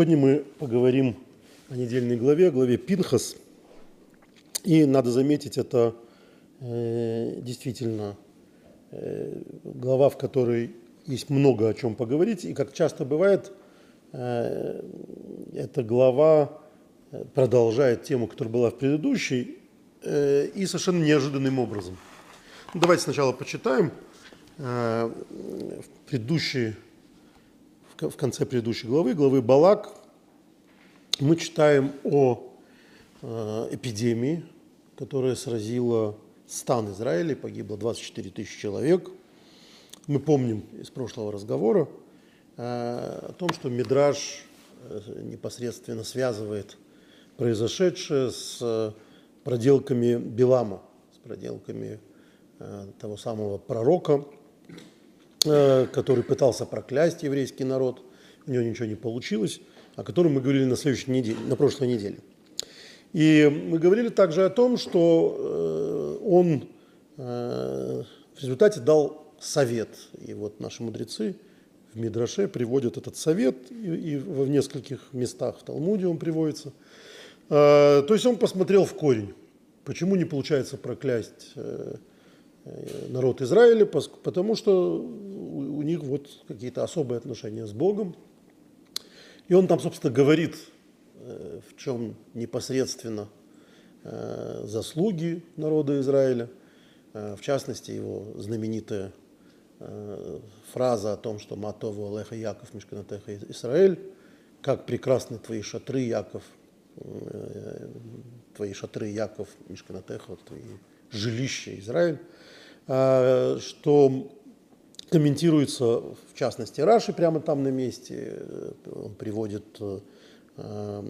Сегодня мы поговорим о недельной главе, главе Пинхас. И надо заметить, это э, действительно э, глава, в которой есть много о чем поговорить. И как часто бывает, э, эта глава продолжает тему, которая была в предыдущей, э, и совершенно неожиданным образом. Давайте сначала почитаем э, в предыдущей в конце предыдущей главы, главы Балак, мы читаем о э, эпидемии, которая сразила стан Израиля, погибло 24 тысячи человек. Мы помним из прошлого разговора э, о том, что Мидраж э, непосредственно связывает произошедшее с проделками Билама, с проделками того самого пророка, который пытался проклясть еврейский народ, у него ничего не получилось, о котором мы говорили на следующей неделе, на прошлой неделе. И мы говорили также о том, что э, он э, в результате дал совет. И вот наши мудрецы в Мидраше приводят этот совет, и, в нескольких местах в Талмуде он приводится. То есть он посмотрел в корень, почему не получается проклясть народ Израиля, потому что у них вот какие-то особые отношения с Богом. И он там, собственно, говорит, э, в чем непосредственно э, заслуги народа Израиля, э, в частности, его знаменитая фраза о том, что «Матову Алеха Яков Мишканатеха Израиль», «Как прекрасны твои шатры, Яков, твои шатры, Яков Мишканатеха, твои жилища, Израиль», что комментируется, в частности, Раши прямо там на месте. Он приводит э,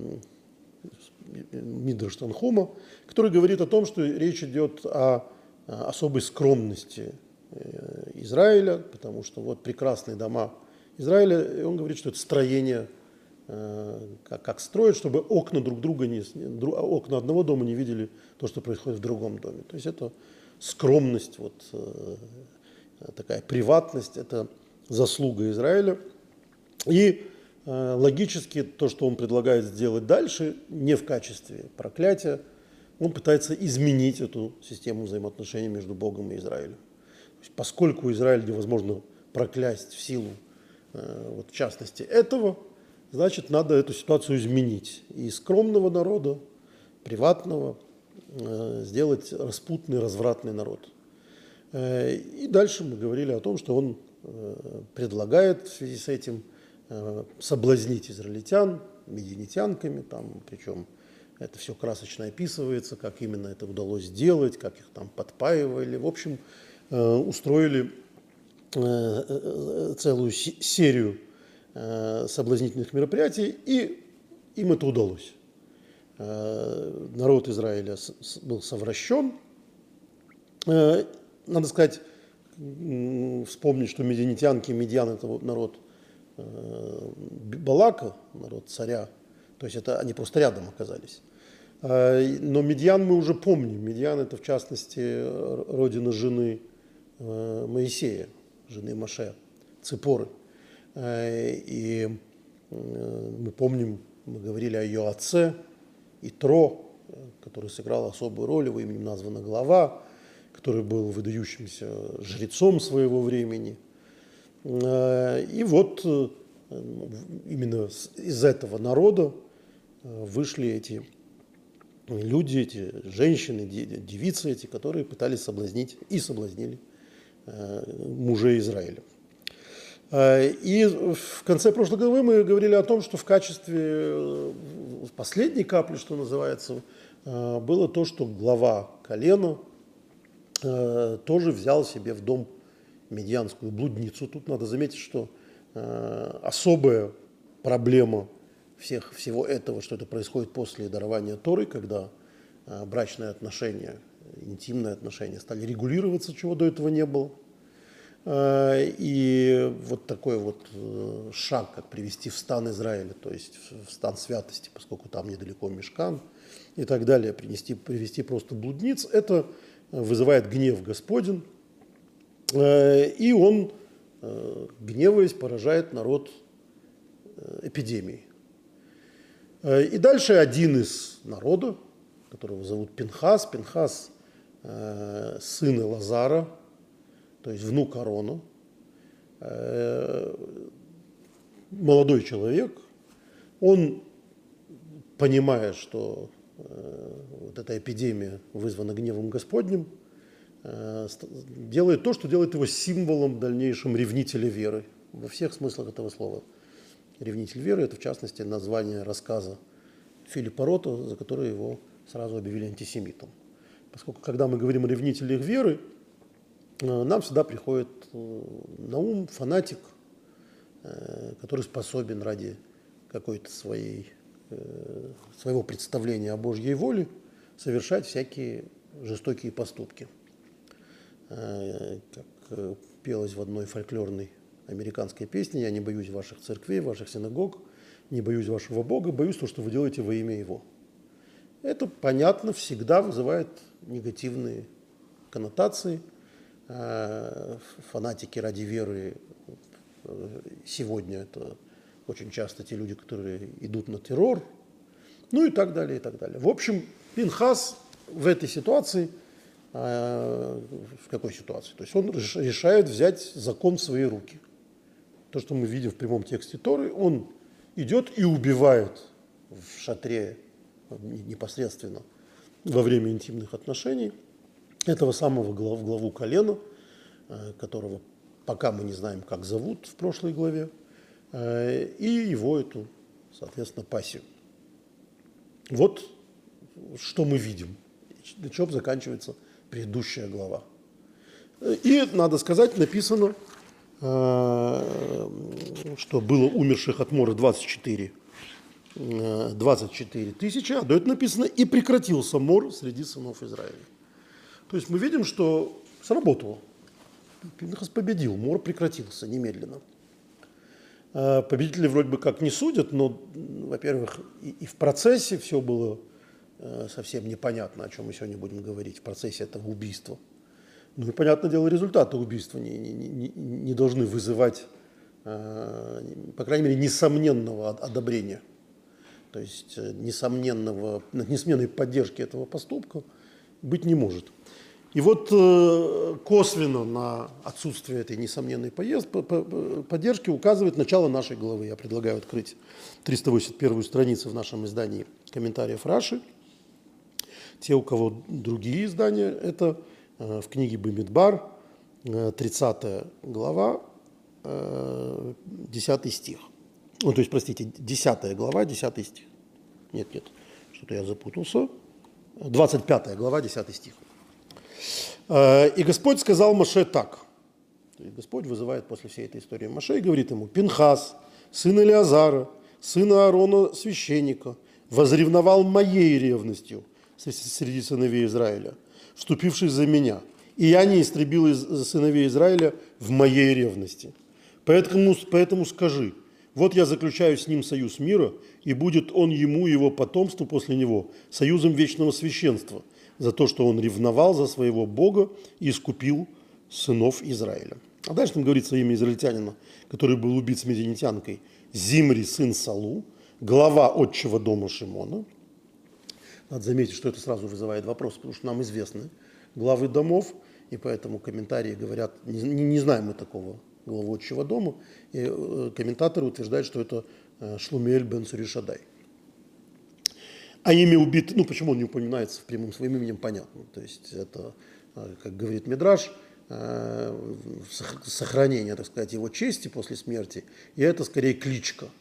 Мидрш Танхума, который говорит о том, что речь идет о особой скромности э, Израиля, потому что вот прекрасные дома Израиля, и он говорит, что это строение, э, как, как строят, чтобы окна друг друга не, окна одного дома не видели то, что происходит в другом доме. То есть это скромность вот, такая приватность, это заслуга Израиля. И э, логически то, что он предлагает сделать дальше, не в качестве проклятия, он пытается изменить эту систему взаимоотношений между Богом и Израилем. Поскольку Израиль невозможно проклясть в силу, э, вот, в частности, этого, значит, надо эту ситуацию изменить. И скромного народа, приватного, э, сделать распутный, развратный народ – Э, и дальше мы говорили о том, что он э, предлагает в связи с этим э, соблазнить израильтян мединитянками, там, причем это все красочно описывается, как именно это удалось сделать, как их там подпаивали. В общем, устроили целую серию соблазнительных мероприятий, и им это удалось. Народ Израиля был совращен, надо сказать, вспомнить, что медианитянки, медиан – это народ э, Балака, народ царя, то есть это они просто рядом оказались. Но медиан мы уже помним. Медиан – это, в частности, родина жены э, Моисея, жены Маше, Ципоры. Э, и мы помним, мы говорили о ее отце, Итро, который сыграл особую роль, его именем названа глава который был выдающимся жрецом своего времени. Э, и вот э, именно из этого народа э, вышли эти люди, эти женщины, девицы эти, которые пытались соблазнить и соблазнили мужей Израиля. И в конце прошлой главы мы говорили о том, что в качестве последней капли, что называется, было то, что глава колена – Э, тоже взял себе в дом медианскую блудницу. Тут надо заметить, что э, особая проблема всех, всего этого, что это происходит после дарования Торы, когда э, брачные отношения, интимные отношения стали регулироваться, чего до этого не было. И вот такой вот шаг, как привести в стан Израиля, то есть в стан святости, поскольку там недалеко Мешкан и так далее, принести, привести просто блудниц, это вызывает гнев Господень, э, и он, э, гневаясь, поражает народ эпидемией. Э, и дальше один из народа, которого зовут Пинхас, Пинхас э, сын Лазара, то есть внук Арону, э, молодой человек, он, понимая, что вот эта эпидемия вызвана гневом Господним, делает то, что делает его символом дальнейшем ревнителя веры, во всех смыслах этого слова – ревнитель веры, это в частности название рассказа Филиппа Рота, за который его сразу объявили антисемитом. Поскольку когда мы говорим о ревнителях веры, э, нам всегда приходит э, на ум фанатик, э, который способен ради какой-то своей, своего представления о Божьей воле совершать всякие жестокие поступки. Как пелось в одной фольклорной американской песни «Я не боюсь ваших церквей, ваших синагог, не боюсь вашего Бога, боюсь то, что вы делаете во имя Его». Это, понятно, всегда вызывает негативные коннотации. А, фанатики ради веры э, сегодня это очень часто те люди, которые идут на террор, ну и так далее, и так далее. В общем, Пинхас в этой ситуации, а, в какой ситуации? То есть он решает взять закон в свои руки – то, что мы видим в прямом тексте Торы, он идет и убивает в шатре непосредственно во время интимных отношений этого самого глав, главу колена, э, которого пока мы не знаем, как зовут в прошлой главе, э, и его эту, соответственно, пассию. Вот что мы видим, на чем заканчивается предыдущая глава. И, надо сказать, написано Э, что было умерших от мора 24, 24 э, тысячи, а до этого написано «и прекратился мор среди сынов Израиля». То есть мы видим, что сработало. Пинхас победил, мор прекратился немедленно. Э, победители вроде бы как не судят, но, во-первых, и, и в процессе все было совсем непонятно, о чем мы сегодня будем говорить, в процессе этого убийства – ну и, понятное дело, результаты убийства не, не, не, не должны вызывать, э, по крайней мере, несомненного одобрения. То есть э, несомненного, несменной поддержки этого поступка быть не может. И вот э, косвенно на отсутствие этой несомненной поддержки указывает начало нашей главы. Я предлагаю открыть 381 страницу в нашем издании комментариев Раши. Те, у кого другие издания, это Э, в книге Бамидбар, 30 э, глава, 10 э, стих. Ну, то есть, простите, 10 глава, 10 стих. Нет, нет, что-то я запутался. 25 глава, 10 стих. «И Господь сказал Маше так». Есть Господь вызывает после всей этой истории Маше и говорит ему, «Пинхас, сын Илиазара, сына Аарона, священника, возревновал моей ревностью среди сыновей Израиля – вступивший за меня, и я не истребил из сыновей Израиля в моей ревности. Поэтому, поэтому скажи, вот я заключаю с ним союз мира, и будет он ему и его потомству после него союзом вечного священства за то, что он ревновал за своего Бога и искупил сынов Израиля. А дальше там говорится имя израильтянина, который был убит с медианитянкой, Зимри, сын Салу, глава отчего дома Шимона – надо заметить, что это сразу вызывает вопрос, потому что нам известны главы домов, и поэтому комментарии говорят, не, не знаем мы такого главу отчего дома, и э, комментаторы утверждают, что это э, Шлумель бен Суришадай. А имя убит, ну почему он не упоминается в прямом своим именем, понятно. То есть это, э, как говорит Мидраш, сохранение, так сказать, его чести после смерти, и это скорее кличка –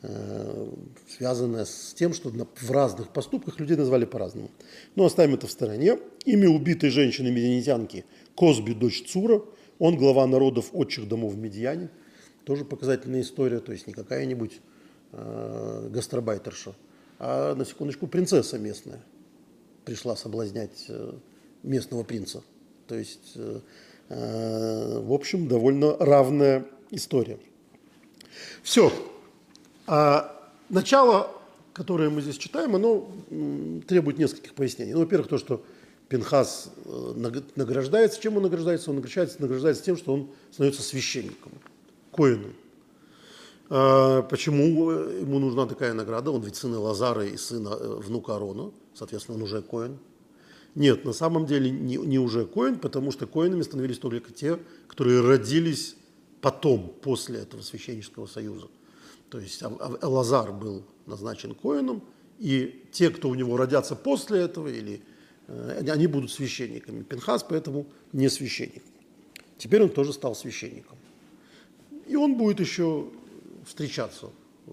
Э, связанная с тем, что в разных поступках людей назвали по-разному. Но оставим это в стороне. Имя убитой женщины медианитянки Козби, дочь Цура, он глава народов отчих домов в Медиане. Тоже показательная история, то есть не какая-нибудь гастробайтерша, а на секундочку принцесса местная пришла соблазнять э, местного принца. То есть, э, э, в общем, довольно равная история. Все, а начало, которое мы здесь читаем, оно требует нескольких пояснений. Ну, во-первых, то, что Пинхас награждается. Чем он награждается? Он награждается, награждается тем, что он становится священником, коином. А, почему ему нужна такая награда? Он ведь сын Лазара и сын э, внука Арона, соответственно, он уже Коин. Нет, на самом деле не, не уже Коин, потому что Коинами становились только те, которые родились потом, после этого священнического союза. То есть Лазар был назначен Коином, и те, кто у него родятся после этого, или э, они будут священниками. Пинхас поэтому не священник. Теперь он тоже стал священником. И он будет еще встречаться э,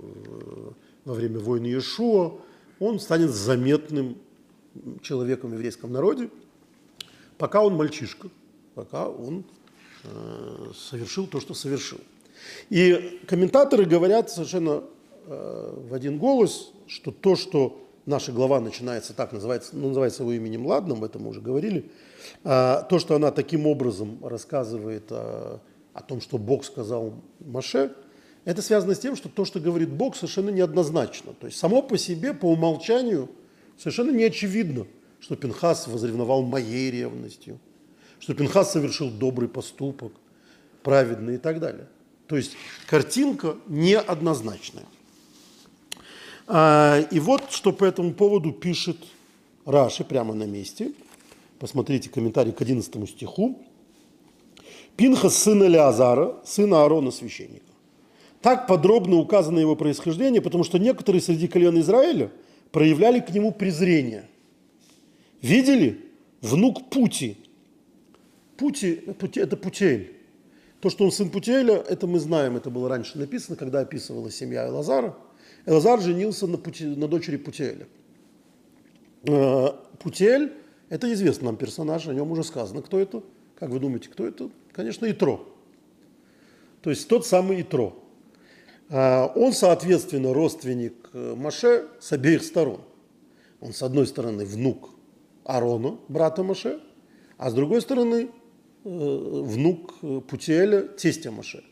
во время войны Иешуа. Он станет заметным человеком в еврейском народе, пока он мальчишка, пока он э, совершил то, что совершил. И комментаторы говорят совершенно э, в один голос, что то, что наша глава начинается так, называется, ну, называется его именем об этом мы уже говорили, э, то, что она таким образом рассказывает о, о том, что Бог сказал Маше, это связано с тем, что то, что говорит Бог, совершенно неоднозначно. То есть само по себе, по умолчанию, совершенно не очевидно, что Пинхас возревновал моей ревностью, что Пинхас совершил добрый поступок, праведный и так далее. То есть картинка неоднозначная. А, и вот что по этому поводу пишет Раши прямо на месте. Посмотрите комментарий к 11 стиху. Пинхас сын Элеазара, сына Аарона священника. Так подробно указано его происхождение, потому что некоторые среди колен Израиля проявляли к нему презрение. Видели? Внук Пути. Пути – это Путель. То, что он сын Путеля, это мы знаем, это было раньше написано, когда описывалась семья Элазара. Элазар женился на, Пути, на дочери Путеля. Э, Путель – это известный нам персонаж, о нем уже сказано. Кто это? Как вы думаете, кто это? Конечно, Итро. То есть тот самый Итро. Э, он, соответственно, родственник э, Маше с обеих сторон. Он, с одной стороны, внук Арона, брата Маше, а с другой стороны, Э, внук Путиэля, тестя Маше.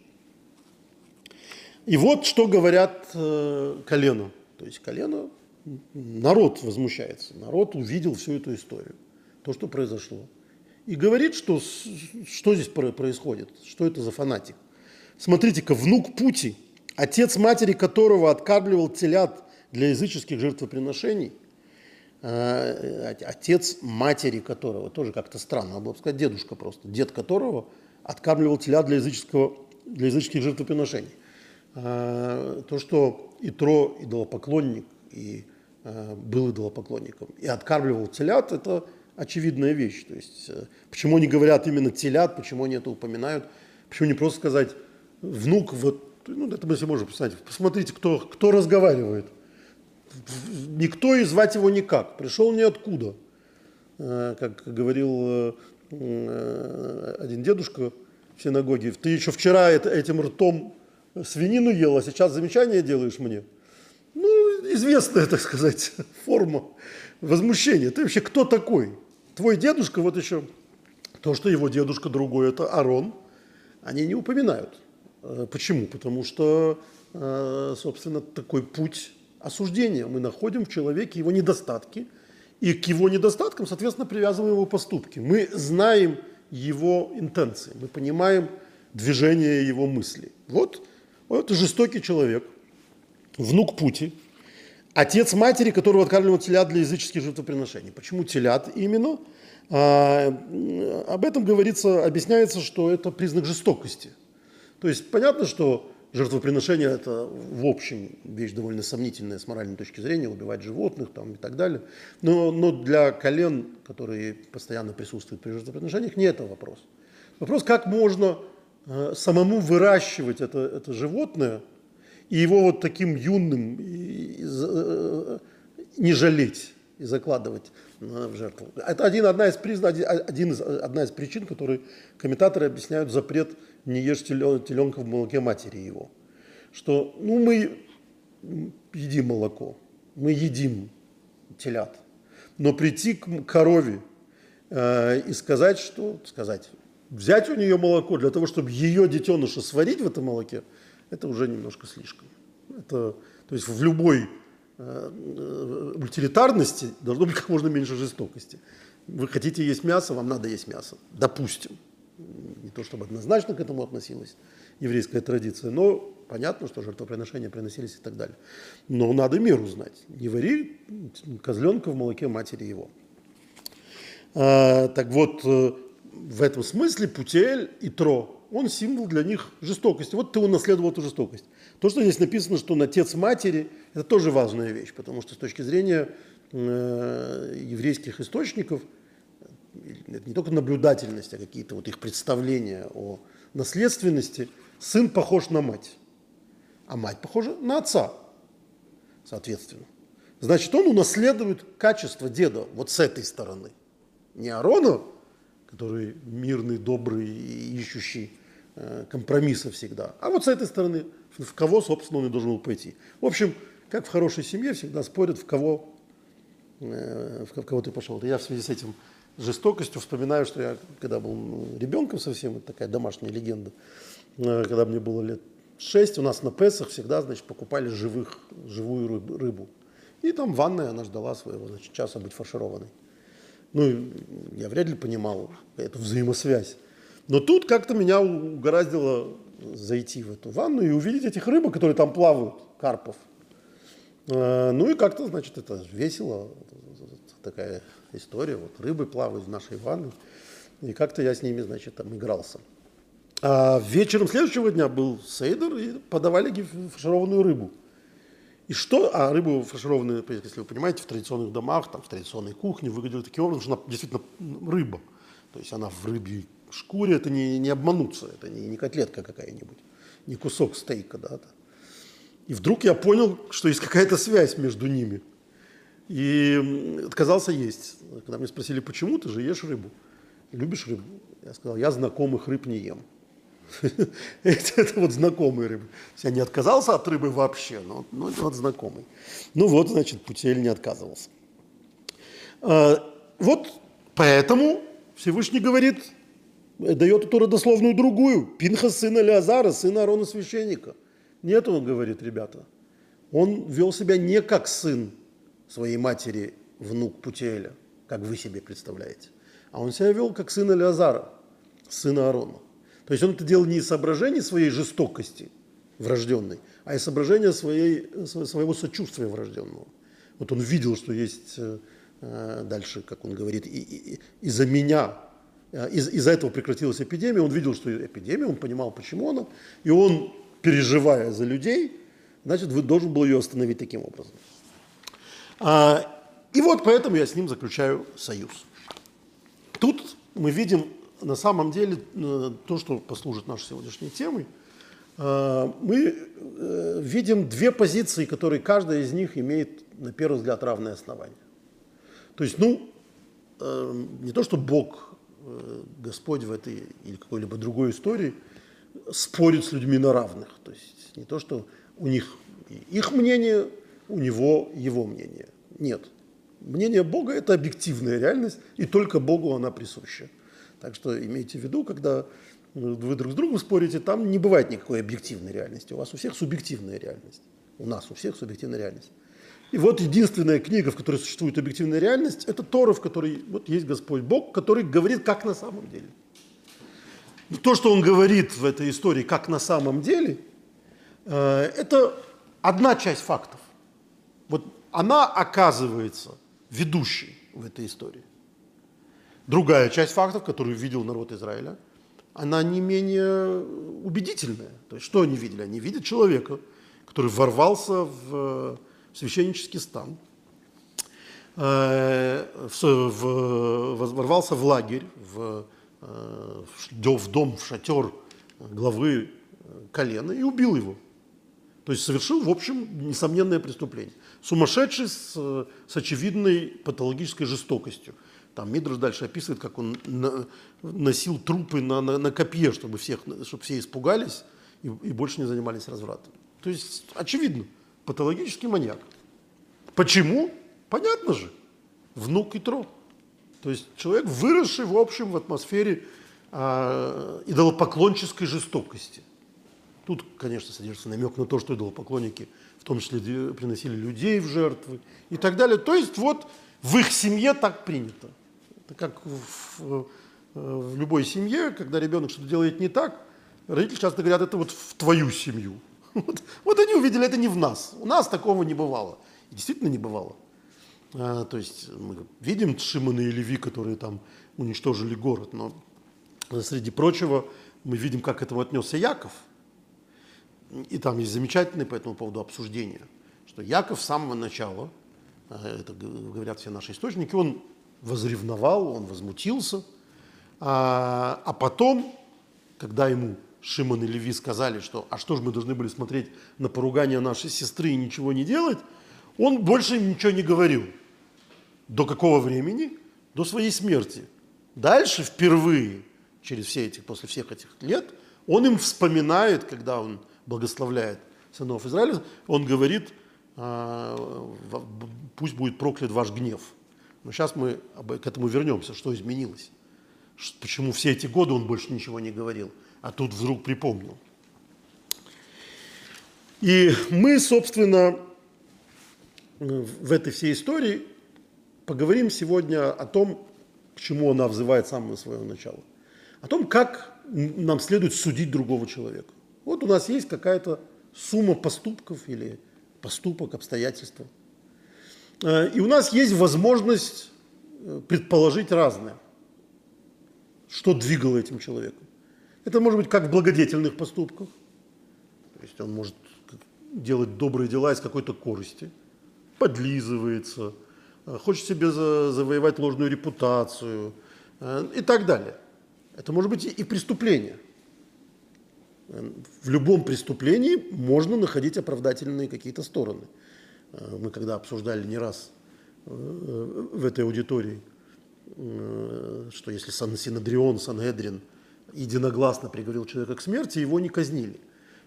И вот что говорят э, колено. То есть колено, народ возмущается, народ увидел всю эту историю, то, что произошло. И говорит, что, что здесь происходит, что это за фанатик. Смотрите-ка, внук Пути, отец матери которого откармливал телят для языческих жертвоприношений – Э, отец матери которого, тоже как-то странно, надо было сказать дедушка просто, дед которого откармливал теля для, языческого, для языческих жертвоприношений. Э, то, что Итро идолопоклонник и э, был идолопоклонником, и откармливал телят, это очевидная вещь. То есть, почему они говорят именно телят, почему они это упоминают, почему не просто сказать внук, вот, ну, это мы себе можем представить, посмотрите, кто, кто разговаривает – никто и звать его никак, пришел ниоткуда. Э, как говорил э, один дедушка в синагоге, ты еще вчера этим ртом свинину ел, а сейчас замечание делаешь мне. Ну, известная, так сказать, форма возмущения. Ты вообще кто такой? Твой дедушка, вот еще, то, что его дедушка другой, это Арон, они не упоминают. Э, почему? Потому что, собственно, такой путь осуждения. Мы находим в человеке его недостатки, и к его недостаткам, соответственно, привязываем его поступки. Мы знаем его интенции, мы понимаем движение его мыслей. Вот, вот жестокий человек, внук Пути, отец матери, которого откармливал телят для языческих жертвоприношений. Почему телят именно? А, об этом говорится, объясняется, что это признак жестокости. То есть понятно, что Жертвоприношение – это, в общем, вещь довольно сомнительная с моральной точки зрения, убивать животных там, и так далее. Но, но для колен, которые постоянно присутствуют при жертвоприношениях, не это вопрос. Вопрос, как можно э, самому выращивать это, это животное и его вот таким юным и, и, э, не жалеть и закладывать в жертву. Это один, одна, из призна, один одна из причин, которые комментаторы объясняют запрет не ешь теленка в молоке матери его. Что ну, мы едим молоко, мы едим телят, но прийти к корове э, и сказать, что сказать, взять у нее молоко для того, чтобы ее детеныша сварить в этом молоке, это уже немножко слишком. Это, то есть в любой утилитарности должно быть как можно меньше жестокости. Вы хотите есть мясо, вам надо есть мясо, допустим не то чтобы однозначно к этому относилась еврейская традиция, но понятно, что жертвоприношения приносились и так далее. Но надо меру знать. Не вари козленка в молоке матери его. А, так вот, э, в этом смысле Путель и Тро, он символ для них жестокости. Вот ты унаследовал эту жестокость. То, что здесь написано, что он отец матери, это тоже важная вещь, потому что с точки зрения э, еврейских источников, это не только наблюдательность, а какие-то вот их представления о наследственности, сын похож на мать, а мать похожа на отца, соответственно. Значит, он унаследует качество деда вот с этой стороны. Не Арона, который мирный, добрый и ищущий э, компромисса всегда, а вот с этой стороны, в кого, собственно, он и должен был пойти. В общем, как в хорошей семье всегда спорят, в кого, э, в кого ты пошел. Я в связи с этим жестокостью вспоминаю, что я, когда был ну, ребенком совсем, это такая домашняя легенда, э, когда мне было лет шесть, у нас на Песах всегда, значит, покупали живых, живую рыбу. И там ванная, она ждала своего, значит, часа быть фаршированной. Ну, я вряд ли понимал эту взаимосвязь. Но тут как-то меня угораздило зайти в эту ванну и увидеть этих рыбок, которые там плавают, карпов. Э, ну и как-то, значит, это весело, такая история, вот рыбы плавают в нашей ванной, и как-то я с ними, значит, там игрался. А вечером следующего дня был сейдер, и подавали фаршированную рыбу. И что, а рыбу фаршированную, если вы понимаете, в традиционных домах, там, в традиционной кухне выглядит таким образом, что она действительно рыба. То есть она в рыбьей шкуре, это не, не обмануться, это не, не котлетка какая-нибудь, не кусок стейка, да. И вдруг я понял, что есть какая-то связь между ними – и отказался есть. Когда мне спросили, почему ты же ешь рыбу? Любишь рыбу? Я сказал, я знакомых рыб не ем. Это вот знакомые рыбы. Я не отказался от рыбы вообще, но, но вот знакомый. Ну вот, значит, Путель не отказывался. А, вот поэтому Всевышний говорит, дает эту родословную другую. Пинха сына Леозара, сына Аарона священника. Нет, он говорит, ребята. Он вел себя не как сын своей матери внук Путиэля, как вы себе представляете. А он себя вел как сын Элиазара, сына Аарона. То есть он это делал не из соображений своей жестокости врожденной, а из соображения своей, своего сочувствия врожденного. Вот он видел, что есть э, дальше, как он говорит, из-за меня, э, из- из-за этого прекратилась эпидемия, он видел, что эпидемия, он понимал, почему она, и он, переживая за людей, значит, должен был ее остановить таким образом. А, и вот поэтому я с ним заключаю союз. Тут мы видим на самом деле э, то, что послужит нашей сегодняшней темой. А, мы э, видим две позиции, которые каждая из них имеет, на первый взгляд, равное основание. То есть, ну, э, не то, что Бог, Господь в этой или какой-либо другой истории спорит с людьми на равных. То есть не то, что у них их мнение у него его мнение. Нет. Мнение Бога – это объективная реальность, и только Богу она присуща. Так что имейте в виду, когда вы друг с другом спорите, там не бывает никакой объективной реальности. У вас у всех субъективная реальность. У нас у всех субъективная реальность. И вот единственная книга, в которой существует объективная реальность, это Тора, в которой вот есть Господь Бог, который говорит, как на самом деле. И то, что он говорит в этой истории, как на самом деле, э, это одна часть фактов. Вот она оказывается ведущей в этой истории. Другая часть фактов, которую видел народ Израиля, она не менее убедительная. То есть что они видели? Они видят человека, который ворвался в священнический стан, э, ворвался в лагерь, в, э, в дом, в шатер главы колена и убил его. То есть совершил, в общем, несомненное преступление. Сумасшедший с, с очевидной патологической жестокостью. Там Мидрос дальше описывает, как он на, носил трупы на, на, на копье, чтобы, всех, чтобы все испугались и, и больше не занимались развратом. То есть, очевидно, патологический маньяк. Почему? Понятно же. Внук и тро. То есть человек, выросший в общем в атмосфере э, идолопоклонческой жестокости – Тут, конечно, содержится намек на то, что идолопоклонники в том числе приносили людей в жертвы и так далее. То есть вот в их семье так принято. Это как в, в любой семье, когда ребенок что-то делает не так, родители часто говорят, это вот в твою семью. Вот, вот они увидели, это не в нас. У нас такого не бывало. И действительно не бывало. А, то есть мы видим Шимона и Леви, которые там уничтожили город, но среди прочего мы видим, как к этому отнесся Яков. И там есть замечательное по этому поводу обсуждение, что Яков с самого начала, а, это говорят все наши источники, он возревновал, он возмутился, а, а потом, когда ему Шимон и Леви сказали, что а что же мы должны были смотреть на поругание нашей сестры и ничего не делать, он больше ничего не говорил. До какого времени? До своей смерти. Дальше впервые, через все эти, после всех этих лет, он им вспоминает, когда он благословляет сынов Израиля, он говорит, «А, пусть будет проклят ваш гнев. Но сейчас мы к этому вернемся, что изменилось. Почему все эти годы он больше ничего не говорил, а тут вдруг припомнил. И мы, собственно, в этой всей истории поговорим сегодня о том, к чему она взывает с самого своего начала. О том, как нам следует судить другого человека. Вот у нас есть какая-то сумма поступков или поступок, обстоятельства. Э, и у нас есть возможность э, предположить разное, что двигало этим человеком. Это может быть как в благодетельных поступках, то есть он может делать добрые дела из какой-то корости, подлизывается, э, хочет себе завоевать ложную репутацию и так далее. Это может быть и преступление – в любом преступлении можно находить оправдательные какие-то стороны. Э, мы когда обсуждали не раз э, в этой аудитории, э, что если Синодрион, Сангедрин единогласно приговорил человека к смерти, его не казнили.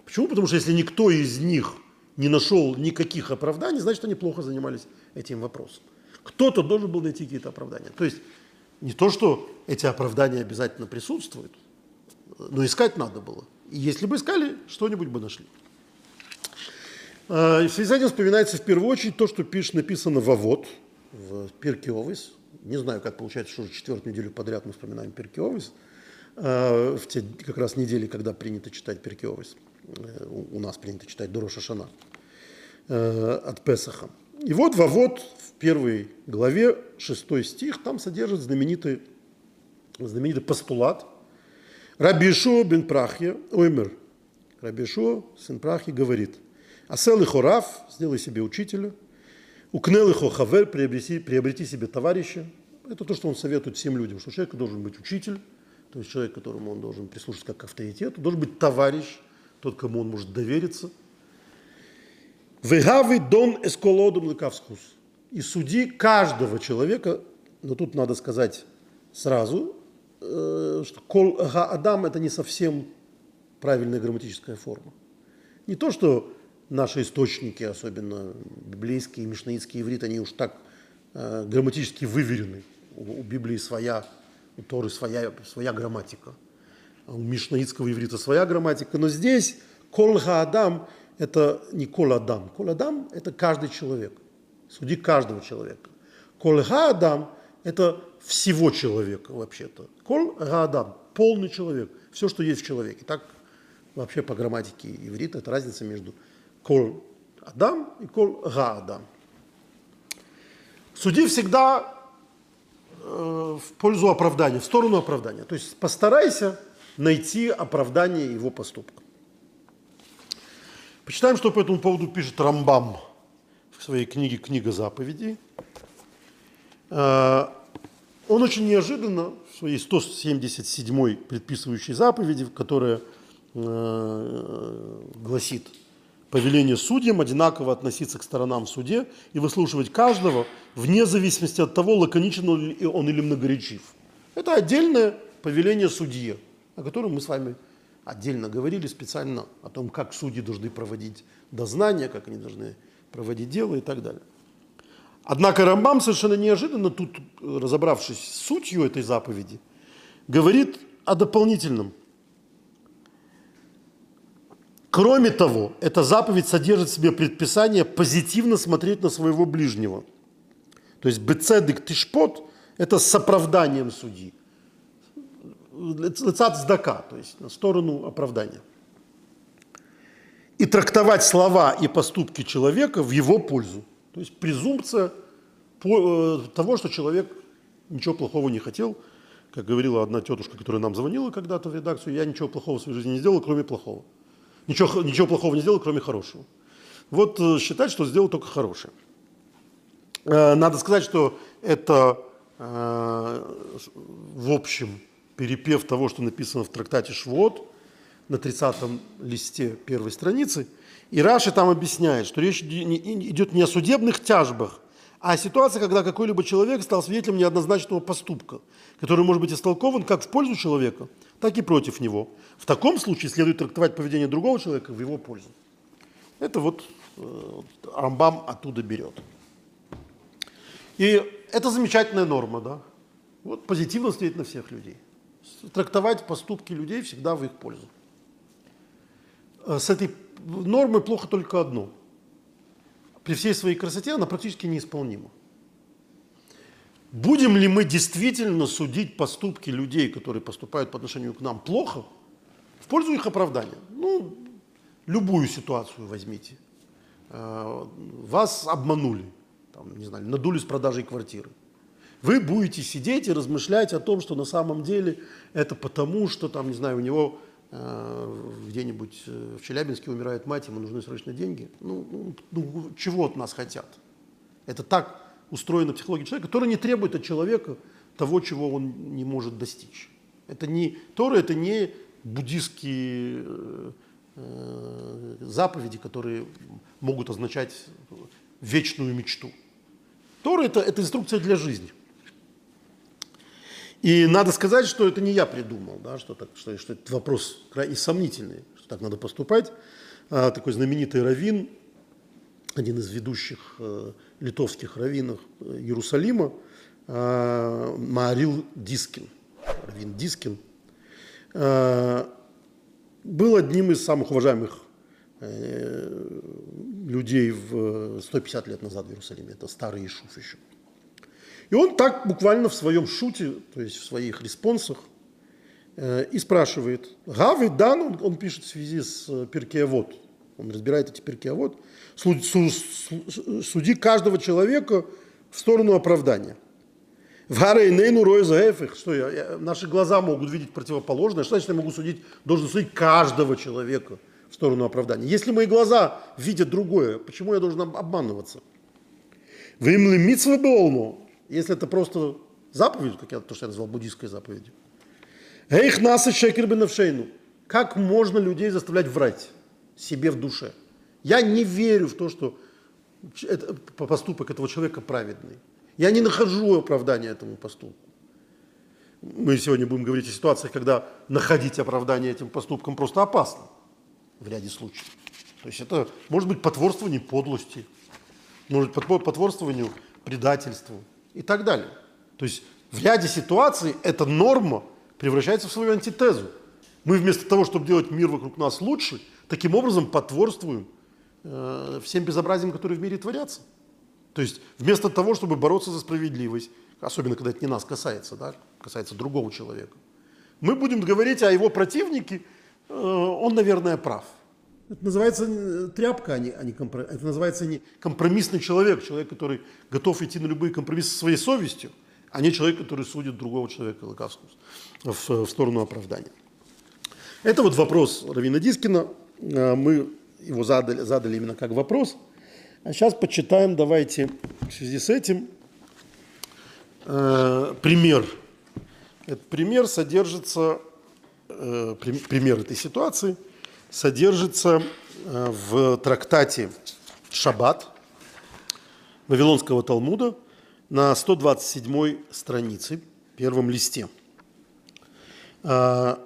Почему? Потому что если никто из них не нашел никаких оправданий, значит, они плохо занимались этим вопросом. Кто-то должен был найти какие-то оправдания. То есть не то, что эти оправдания обязательно присутствуют, но искать надо было – и если бы искали, что-нибудь бы нашли. А, в связи с этим вспоминается в первую очередь то, что пишет, написано в Авод, в Пирке Овес. Не знаю, как получается, что уже четвертую неделю подряд мы вспоминаем Пирке Овес. А, в те как раз недели, когда принято читать Пирке Овес. Э, у нас принято читать Дороша Шана э, от Песаха. И вот в Авод, в первой главе, шестой стих, там содержит знаменитый, знаменитый постулат – Рабишо бен Прахья, оймер, Рабишо, сын Прахи, говорит, Асел и Хораф, сделай себе учителя, Укнел и Хавер, приобрети, приобрети себе товарища. Это то, что он советует всем людям, что человек должен быть учитель, то есть человек, которому он должен прислушаться как к авторитету, должен быть товарищ, тот, кому он может довериться. Вегавы дон эсколодом лыкавскус. И суди каждого человека, но тут надо сказать сразу, Э, что кол адам это не совсем правильная грамматическая форма. Не то, что наши источники, особенно библейские, мишнаитские иврит, они уж так э, грамматически выверены. У, у Библии своя, у Торы своя, своя грамматика. А у мишнаитского иврита своя грамматика. Но здесь кол адам это не кол адам. Кол адам это каждый человек. Суди каждого человека. Кол адам это всего человека вообще-то. Кол Гаадам, полный человек, все, что есть в человеке. Так вообще по грамматике иврита это разница между Кол Адам и Кол Гаадам. Суди всегда в пользу оправдания, в сторону оправдания. То есть постарайся найти оправдание его поступка. Почитаем, что по этому поводу пишет Рамбам в своей книге «Книга заповедей». Э, он очень неожиданно в своей 177-й предписывающей заповеди, которая э, гласит повеление судьям одинаково относиться к сторонам в суде и выслушивать каждого вне зависимости от того, лаконичен он или многоречив. Это отдельное повеление судье, о котором мы с вами отдельно говорили специально, о том, как судьи должны проводить дознания, как они должны проводить дело и так далее. Однако Рамбам совершенно неожиданно, тут разобравшись с сутью этой заповеди, говорит о дополнительном. Кроме того, эта заповедь содержит в себе предписание позитивно смотреть на своего ближнего. То есть бецедик тишпот – это с оправданием судьи. Лицат сдака, то есть на сторону оправдания. и трактовать слова и поступки человека в его пользу. То есть презумпция э, того, что человек ничего плохого не хотел. Как говорила одна тетушка, которая нам звонила когда-то в редакцию, я ничего плохого в своей жизни не сделал, кроме плохого. Ничего, ничего плохого не сделал, кроме хорошего. Вот э, считать, что сделал только хорошее. Э, надо сказать, что это э, в общем перепев того, что написано в трактате Швот на 30-м листе первой страницы. И Раши там объясняет, что речь идет не о судебных тяжбах, а о ситуации, когда какой-либо человек стал свидетелем неоднозначного поступка, который может быть истолкован как в пользу человека, так и против него. В таком случае следует трактовать поведение другого человека в его пользу. Это вот э, Рамбам оттуда берет. И это замечательная норма, да. Вот позитивно стоит на всех людей. Трактовать поступки людей всегда в их пользу. Э, с этой нормой плохо только одно. При всей своей красоте она практически неисполнима. Будем ли мы действительно судить поступки людей, которые поступают по отношению к нам плохо, в пользу их оправдания? Ну, любую ситуацию возьмите. Э, вас обманули там, не знаю, надули с продажей квартиры. Вы будете сидеть и размышлять о том, что на самом деле это потому, что там, не знаю, у него где-нибудь э, в Челябинске умирает мать, ему нужны срочно деньги. Ну, ну, ну, чего от нас хотят? Это так устроена психология человека, которая не требует от человека того, чего он не может достичь. Это не Тора, это не буддистские э, э заповеди, которые могут означать вечную мечту. Тора это, это инструкция для жизни. И надо сказать, что это не я придумал, да, что, так, что, что этот вопрос крайне сомнительный, что так надо поступать. А, такой знаменитый раввин, один из ведущих э, литовских раввинов э, Иерусалима, э, Маариль Дискин, раввин Дискин, э, был одним из самых уважаемых э, людей в 150 лет назад в Иерусалиме. Это старый Ишув еще. И он так буквально в своем шуте, то есть в своих респонсах, э, и спрашивает. הוי דן, он, он пишет в связи с э, Пиркей Авот. Он разбирает эти Перкеавод. Суди каждого человека в сторону оправдания. В Гарейнейну Ройзаэфих, что я, я, наши глаза могут видеть противоположное, что значит я могу судить, должен судить каждого человека в сторону оправдания. Если мои глаза видят другое, почему я должен обманываться? Вы им лимитсвы если это просто заповедь, как я то, что я назвал буддийской заповедью. Эйх нас и шекер бенавшейну. Как можно людей заставлять врать себе в душе? Я не верю в то, что это, поступок этого человека праведный. Я не нахожу оправдания этому поступку. Мы сегодня будем говорить о ситуациях, когда находить оправдание этим поступкам просто опасно в ряде случаев. То есть это может быть потворствование подлости, может быть потворствованию предательству и так далее. То есть в ряде ситуаций эта норма превращается в свою антитезу. Мы вместо того, чтобы делать мир вокруг нас лучше, таким образом потворствуем э, всем безобразиям, которые в мире творятся. То есть вместо того, чтобы бороться за справедливость, особенно когда это не нас касается, да, касается другого человека, мы будем говорить о его противнике – Э, он, наверное, прав. Это называется э, тряпка, а не, а не компромисс. Это называется не компромиссный человек, человек, который готов идти на любые компромиссы со своей совестью, а не человек, который судит другого человека лукавством в, в сторону оправдания. Это вот вопрос Равина Дискина. Э, мы его задали, задали именно как вопрос. А сейчас почитаем, давайте в связи с этим э, пример. Этот пример содержится Э, пример этой ситуации содержится э, в трактате «Шаббат» Вавилонского Талмуда на 127 странице, первом листе. Э,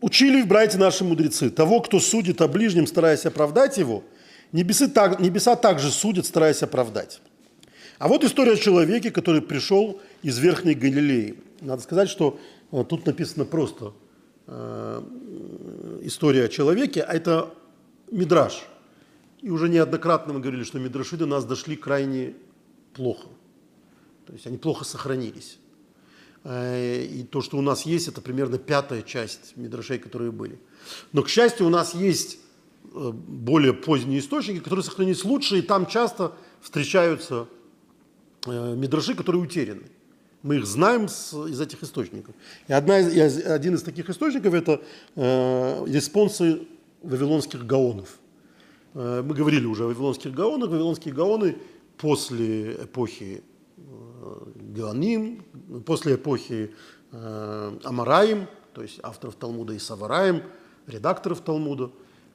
«Учили в братья наши мудрецы, того, кто судит о ближнем, стараясь оправдать его, небесы так, небеса также судят, стараясь оправдать». А вот история о человеке, который пришел из Верхней Галилеи. Надо сказать, что Тут написано просто э, история о человеке, а это мидраж. И уже неоднократно мы говорили, что мидраши до нас дошли крайне плохо. То есть они плохо сохранились. Э, и то, что у нас есть, это примерно пятая часть мидрашей, которые были. Но, к счастью, у нас есть э, более поздние источники, которые сохранились лучше, и там часто встречаются э, мидраши, которые утеряны. Мы их знаем с, из этих источников. И, одна из, и один из таких источников – это э, респонсы вавилонских гаонов. Э, мы говорили уже о вавилонских гаонах. Вавилонские гаоны после эпохи Гаоним, после эпохи э, Амараим, то есть авторов Талмуда и Савараим, редакторов Талмуда.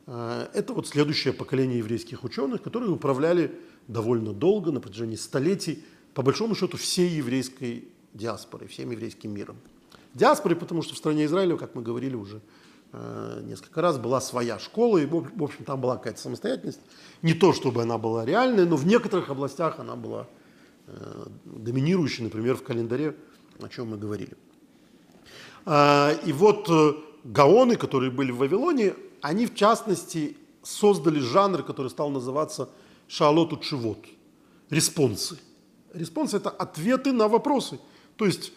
Э, это вот следующее поколение еврейских ученых, которые управляли довольно долго, на протяжении столетий, по большому счету, всей еврейской диаспорой, всем еврейским миром. Диаспорой, потому что в стране Израиля, как мы говорили уже э, несколько раз, была своя школа, и, в общем, там была какая-то самостоятельность. Не то, чтобы она была реальной, но в некоторых областях она была Э, доминирующий, например, в календаре, о чем мы говорили. А, и вот э, гаоны, которые были в Вавилоне, они в частности создали жанр, который стал называться шаалоту чевот, респонсы. Респонсы – это ответы на вопросы. То есть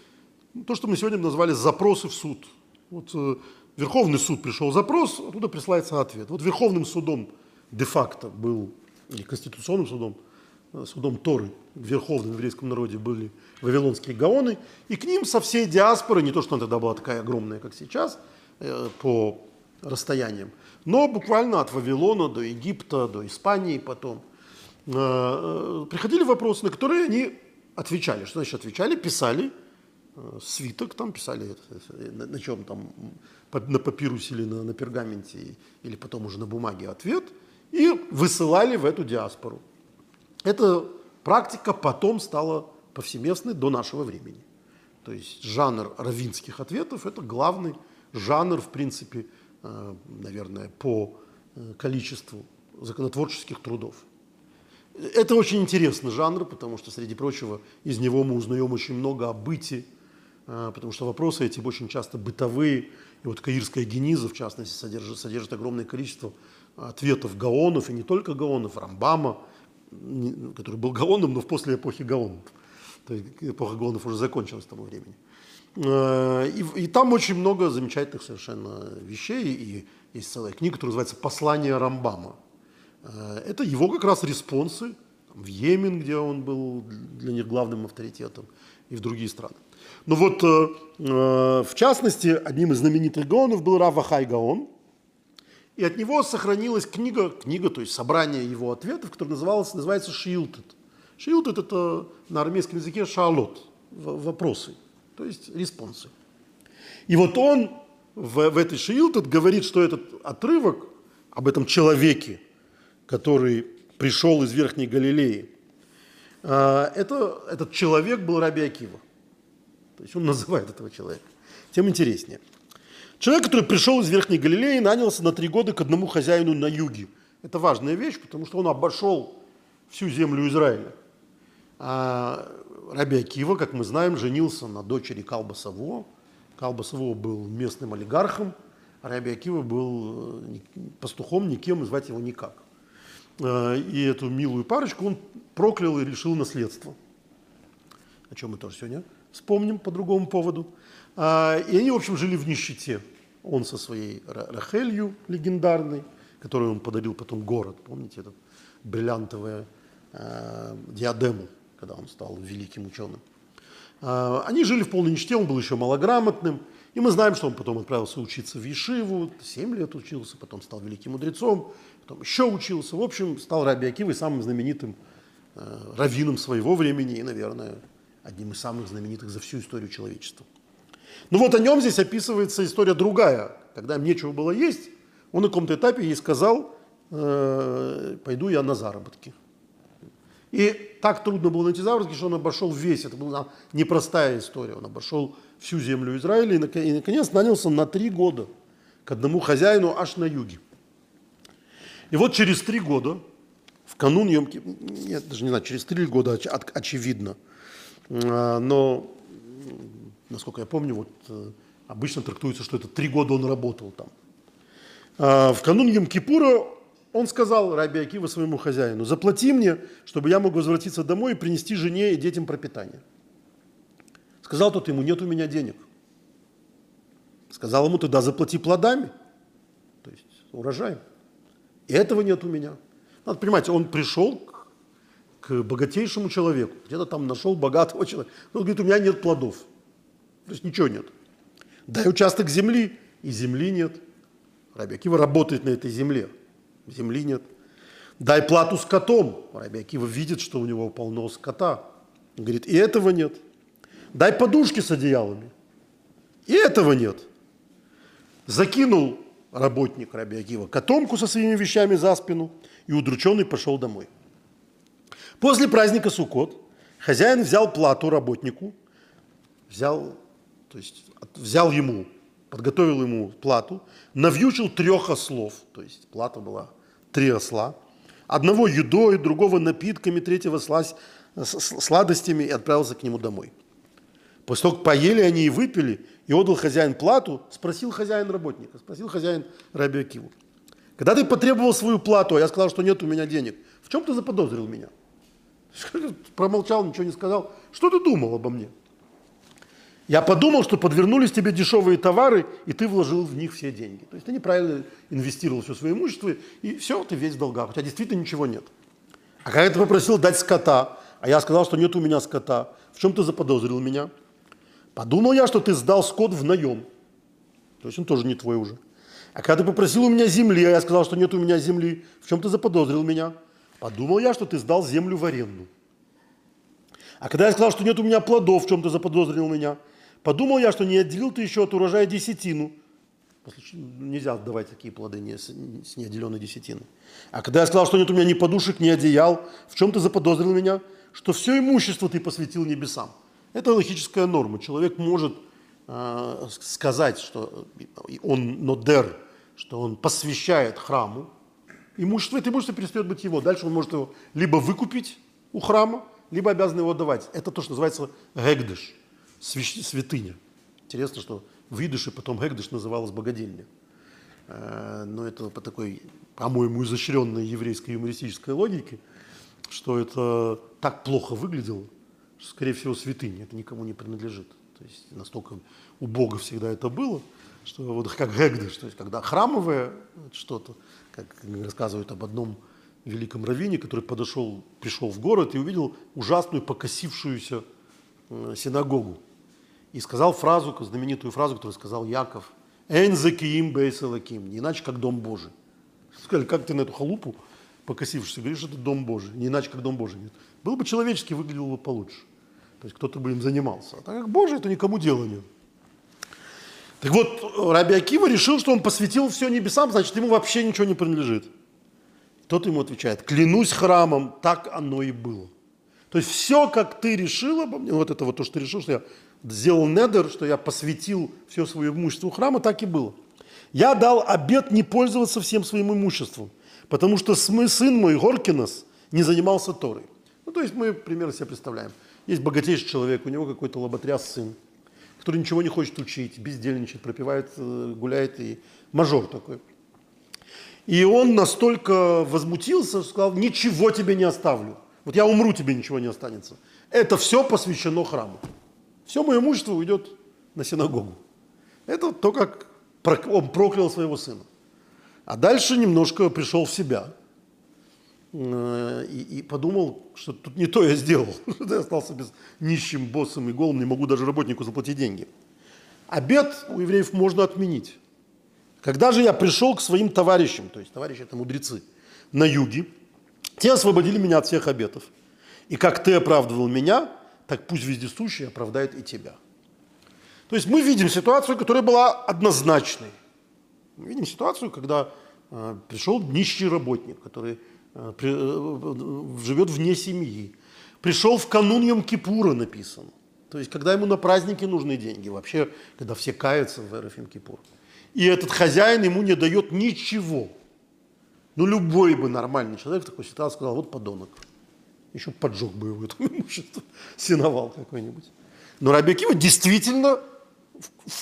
то, что мы сегодня назвали запросы в суд. Вот э, Верховный суд пришел запрос, оттуда присылается ответ. Вот Верховным судом де-факто был, или Конституционным судом – Э, судом Торы в верховном еврейском народе были вавилонские гаоны, и к ним со всей диаспоры, не то, что она тогда была такая огромная, как сейчас, э, по расстояниям, но буквально от Вавилона до Египта, до Испании потом, э, приходили вопросы, на которые они отвечали. Что значит отвечали? Писали свиток, там писали на, на чем там, на папирусе или на, на пергаменте, или потом уже на бумаге ответ, и высылали в эту диаспору. Эта практика потом стала повсеместной до нашего времени. То есть жанр равинских ответов – это главный жанр, в принципе, э, наверное, по э, количеству законотворческих трудов. Это очень интересный жанр, потому что, среди прочего, из него мы узнаем очень много о быте, э, потому что вопросы эти очень часто бытовые. И вот Каирская гениза, в частности, содержит, содержит огромное количество ответов гаонов, и не только гаонов, Рамбама, который был Гаоном, но в после эпохи Гаонов. То есть эпоха Гаонов уже закончилась к тому времени. Э, и, и там очень много замечательных совершенно вещей. И есть целая книга, которая называется «Послание Рамбама». Э, это его как раз респонсы в Йемен, где он был для них главным авторитетом, и в другие страны. Но вот, э, в частности, одним из знаменитых гаонов был Равахай Гаон – и от него сохранилась книга, книга, то есть собрание его ответов, которое называлось, называется «Шиилтет». Шиилтет – это на армейском языке шалот, вопросы, то есть респонсы. И вот он в, в этой Шиилтет говорит, что этот отрывок об этом человеке, который пришел из Верхней Галилеи, а, это, этот человек был Раби Акива. То есть он называет этого человека. Тем интереснее – Человек, который пришел из Верхней Галилеи, нанялся на три года к одному хозяину на юге. Это важная вещь, потому что он обошел всю землю Израиля. А Раби Акива, как мы знаем, женился на дочери Калба Савуа. Калба Савуа был местным олигархом, а Раби Акива был э, пастухом, никем, звать его никак. А, и эту милую парочку он проклял и лишил наследства. О чем мы тоже сегодня вспомним по другому поводу. А, и они, в общем, жили в нищете. Он со своей Рахелью легендарной, которую он подарил потом город, помните, этот бриллиантовую э, диадему, когда он стал великим ученым. Э, они жили в полной нищете, он был еще малограмотным, и мы знаем, что он потом отправился учиться в Ешиву, 7 лет учился, потом стал великим мудрецом, потом еще учился. В общем, стал Раби Акивой самым знаменитым э, раввином своего времени и, наверное, одним из самых знаменитых за всю историю человечества. Ну вот о нем здесь описывается история другая. Когда им нечего было есть, он на каком-то этапе ей сказал, э, пойду я на заработки. И так трудно было найти заработки, что он обошел весь, это была непростая история, он обошел всю землю Израиля и, наконец, нанялся на три года к одному хозяину аж на юге. И вот через три года, в канун Йомки, я даже не знаю, через три года, очевидно, э, но насколько я помню, вот э, обычно трактуется, что это три года он работал там. А, в канун Йом-Кипура он сказал Раби Акива своему хозяину, заплати мне, чтобы я мог возвратиться домой и принести жене и детям пропитание. Сказал тот ему, нет у меня денег. Сказал ему, тогда заплати плодами, то есть урожаем. И этого нет у меня. Надо понимать, он пришел к, богатейшему человеку, где-то там нашел богатого человека. Он говорит, у меня нет плодов. То есть ничего нет. Дай участок земли, и земли нет. Раби Акива работает на этой земле, земли нет. Дай плату скотом. Раби Акива видит, что у него полно скота. Он говорит, и этого нет. Дай подушки с одеялами. И этого нет. Закинул работник Раби Акива котомку со своими вещами за спину и удрученный пошел домой. После праздника Суккот хозяин взял плату работнику, взял, то есть взял ему, подготовил ему плату, навьючил трех ослов, то есть плата была три осла, одного едой, другого напитками, третьего сласть, сладостями и отправился к нему домой. После того, как поели они и выпили, и отдал хозяин плату, спросил хозяин работника, спросил хозяин Раби Акиву. Когда ты потребовал свою плату, а я сказал, что нет у меня денег, в чем ты заподозрил меня? Промолчал, ничего не сказал. Что ты думал обо мне? Я подумал, что подвернулись тебе дешевые товары, и ты вложил в них все деньги. То есть ты неправильно инвестировал все свое имущество, и все, ты весь в долгах. У тебя действительно ничего нет. А когда ты попросил дать скота, а я сказал, что нет у меня скота, в чем ты заподозрил меня? Подумал я, что ты сдал скот в наем. То есть он тоже не твой уже. А когда ты попросил у меня земли, а я сказал, что нет у меня земли, в чем ты заподозрил меня? Подумал я, что ты сдал землю в аренду. А когда я сказал, что нет у меня плодов, в чем ты заподозрил меня? Подумал я, что не отделил ты еще от урожая десятину. Нельзя отдавать такие плоды не, с, с неотделенной десятины. А когда я сказал, что нет у меня ни подушек, ни одеял, в чем ты заподозрил меня? Что все имущество ты посвятил небесам. Это логическая норма. Человек может э, сказать, что он нодер, что он посвящает храму. Имущество, это имущество перестает быть его. Дальше он может его либо выкупить у храма, либо обязан его отдавать. Это то, что называется гегдыш, святыня. Интересно, что в идыше потом гегдыш называлась богадельня. Э, но это по такой, по-моему, изощренной еврейской юмористической логике, что это так плохо выглядело, скорее всего, святыня, это никому не принадлежит. То есть настолько у Бога всегда это было, что вот как гегдыш, то есть когда храмовое что-то, как рассказывают об одном великом раввине, который подошел, пришел в город и увидел ужасную покосившуюся э, синагогу. И сказал фразу, знаменитую фразу, которую сказал Яков, «Эн закиим бейсалаким», не иначе, как Дом Божий. Сказали, как ты на эту халупу покосившись, говоришь, это Дом Божий, не иначе, как Дом Божий. Нет. Был бы человеческий, выглядел бы получше. То есть кто-то бы им занимался. А так как Божий, это никому дела нет. Так вот, Раби Акива решил, что он посвятил все небесам, значит, ему вообще ничего не принадлежит. Тот ему отвечает, клянусь храмом, так оно и было. То есть все, как ты решил обо мне, вот это вот то, что ты решил, что я сделал недер, что я посвятил все свое имущество храма, так и было. Я дал обет не пользоваться всем своим имуществом, потому что сын мой Горкинос не занимался Торой. Ну, то есть мы примерно себе представляем. Есть богатейший человек, у него какой-то лоботряс сын, который ничего не хочет учить, бездельничает, пропивает, э, гуляет и мажор такой. И он настолько возмутился, что сказал, ничего тебе не оставлю. Вот я умру, тебе ничего не останется. Это все посвящено храму. Все мое имущество уйдет на синагогу. Это то, как он проклял своего сына. А дальше немножко пришел в себя э, и, и подумал, что тут не то я сделал, что я остался без нищим боссом и голым, не могу даже работнику заплатить деньги. Обед у евреев можно отменить. Когда же я пришел к своим товарищам, то есть товарищи это мудрецы, на юге, те освободили меня от всех обетов. И как ты оправдывал меня, так пусть вездесущий оправдает и тебя. То есть мы видим ситуацию, которая была однозначной. Мы видим ситуацию, когда э, пришел нищий работник, который э, при, э, живет вне семьи. Пришел в канун Йом-Кипура написано. То есть, когда ему на праздники нужны деньги, вообще, когда все каются в РФ Йом-Кипур и этот хозяин ему не дает ничего. Ну, любой бы нормальный человек в такой ситуации сказал, вот подонок. Еще поджег бы его это имущество, синовал какой-нибудь. Но Раби Акива действительно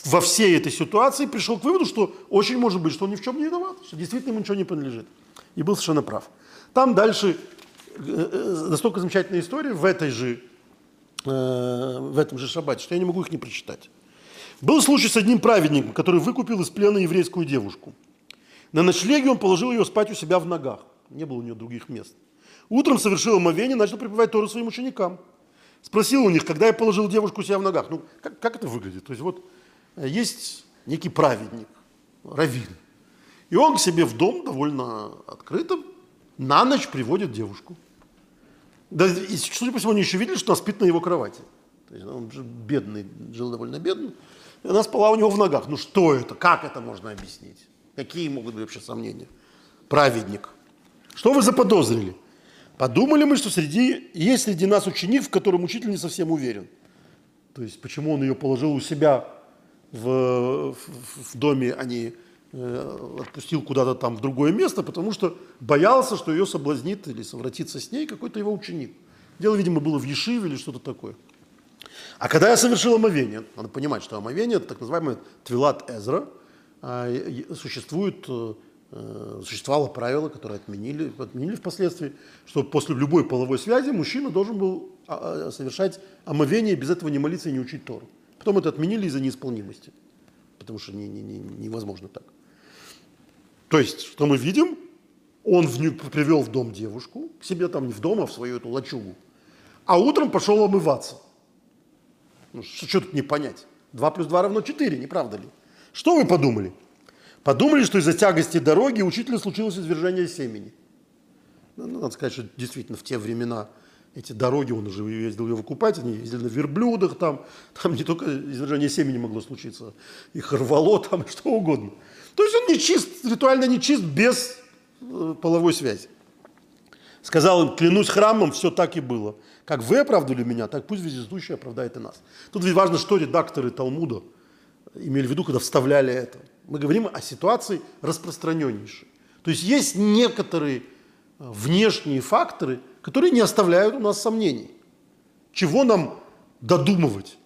во всей этой ситуации пришел к выводу, что очень может быть, что он ни в чем не виноват, что действительно ему ничего не принадлежит. И был совершенно прав. Там дальше э, э, настолько замечательная история в этой же в этом же шаббате, что я не могу их не прочитать. Был случай с одним праведником, который выкупил из плена еврейскую девушку. На ночлеге он положил ее спать у себя в ногах. Не было у нее других мест. Утром совершил омовение, начал преподавать Тору своим ученикам. Спросил у них, когда я положил девушку себя в ногах. Ну, как, как это выглядит? То есть вот э, есть некий праведник, раввин. И он к себе в дом довольно открытым на ночь приводит девушку. Да, и, судя по всему, они еще видели, что она спит на его кровати. То есть он же бедный, жил довольно бедно. И она спала у него в ногах. Ну что это? Как это можно объяснить? Какие могут быть вообще сомнения? Праведник. Что вы заподозрили? Подумали мы, что среди, есть среди нас ученик, в котором учитель не совсем уверен. То есть почему он ее положил у себя в, в, в доме, а не э, отпустил куда-то там в другое место, потому что боялся, что ее соблазнит или совратится с ней какой-то его ученик. Дело, видимо, было в Ешиве или что-то такое. А когда я совершил омовение, надо понимать, что омовение – это так называемый твилат Эзра, а, существует, э, существовало правило, которое отменили, отменили впоследствии, что после любой половой связи мужчина должен был а, а, совершать омовение, без этого не молиться и не учить Тору. Потом это отменили из-за неисполнимости, потому что не, не, не, невозможно так. То есть, что мы видим, он в, привел в дом девушку, к себе там не в дом, а в свою эту лачугу, а утром пошел омываться. Ну, что тут не понять? 2 плюс 2 равно 4, не правда ли? Что вы подумали? Подумали, что из-за тягости дороги учителю случилось извержение семени. Ну, надо сказать, что действительно в те времена эти дороги, он уже ездил ее выкупать, они ездили на верблюдах, там, там не только извержение семени могло случиться, их рвало там, что угодно. То есть он не чист, ритуально не чист без э, половой связи. Сказал им, клянусь храмом, все так и было. Как вы оправдывали меня, так пусть вездесущий оправдает и нас. Тут ведь важно, что редакторы Талмуда имели в виду, когда вставляли это. Мы говорим о ситуации распространеннейшей. То есть есть некоторые э, внешние факторы, которые не оставляют у нас сомнений. Чего нам додумывать?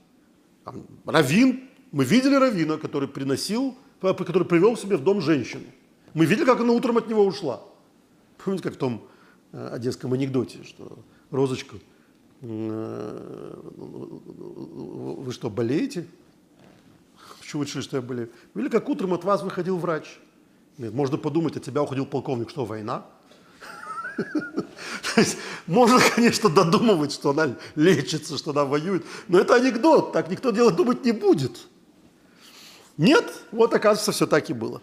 Равин, мы видели Равина, который приносил, который привел себе в дом женщину. Мы видели, как она утром от него ушла. Помните, как в том э, одесском анекдоте, что Розочка Э, вы что, болеете? Решили, что я болею? Или как утром от вас выходил врач. можно подумать, от тебя уходил полковник. Что, война? Можно, конечно, додумывать, что она лечится, что она воюет, но это анекдот, так никто делать думать не будет. Нет, вот оказывается, все так и было.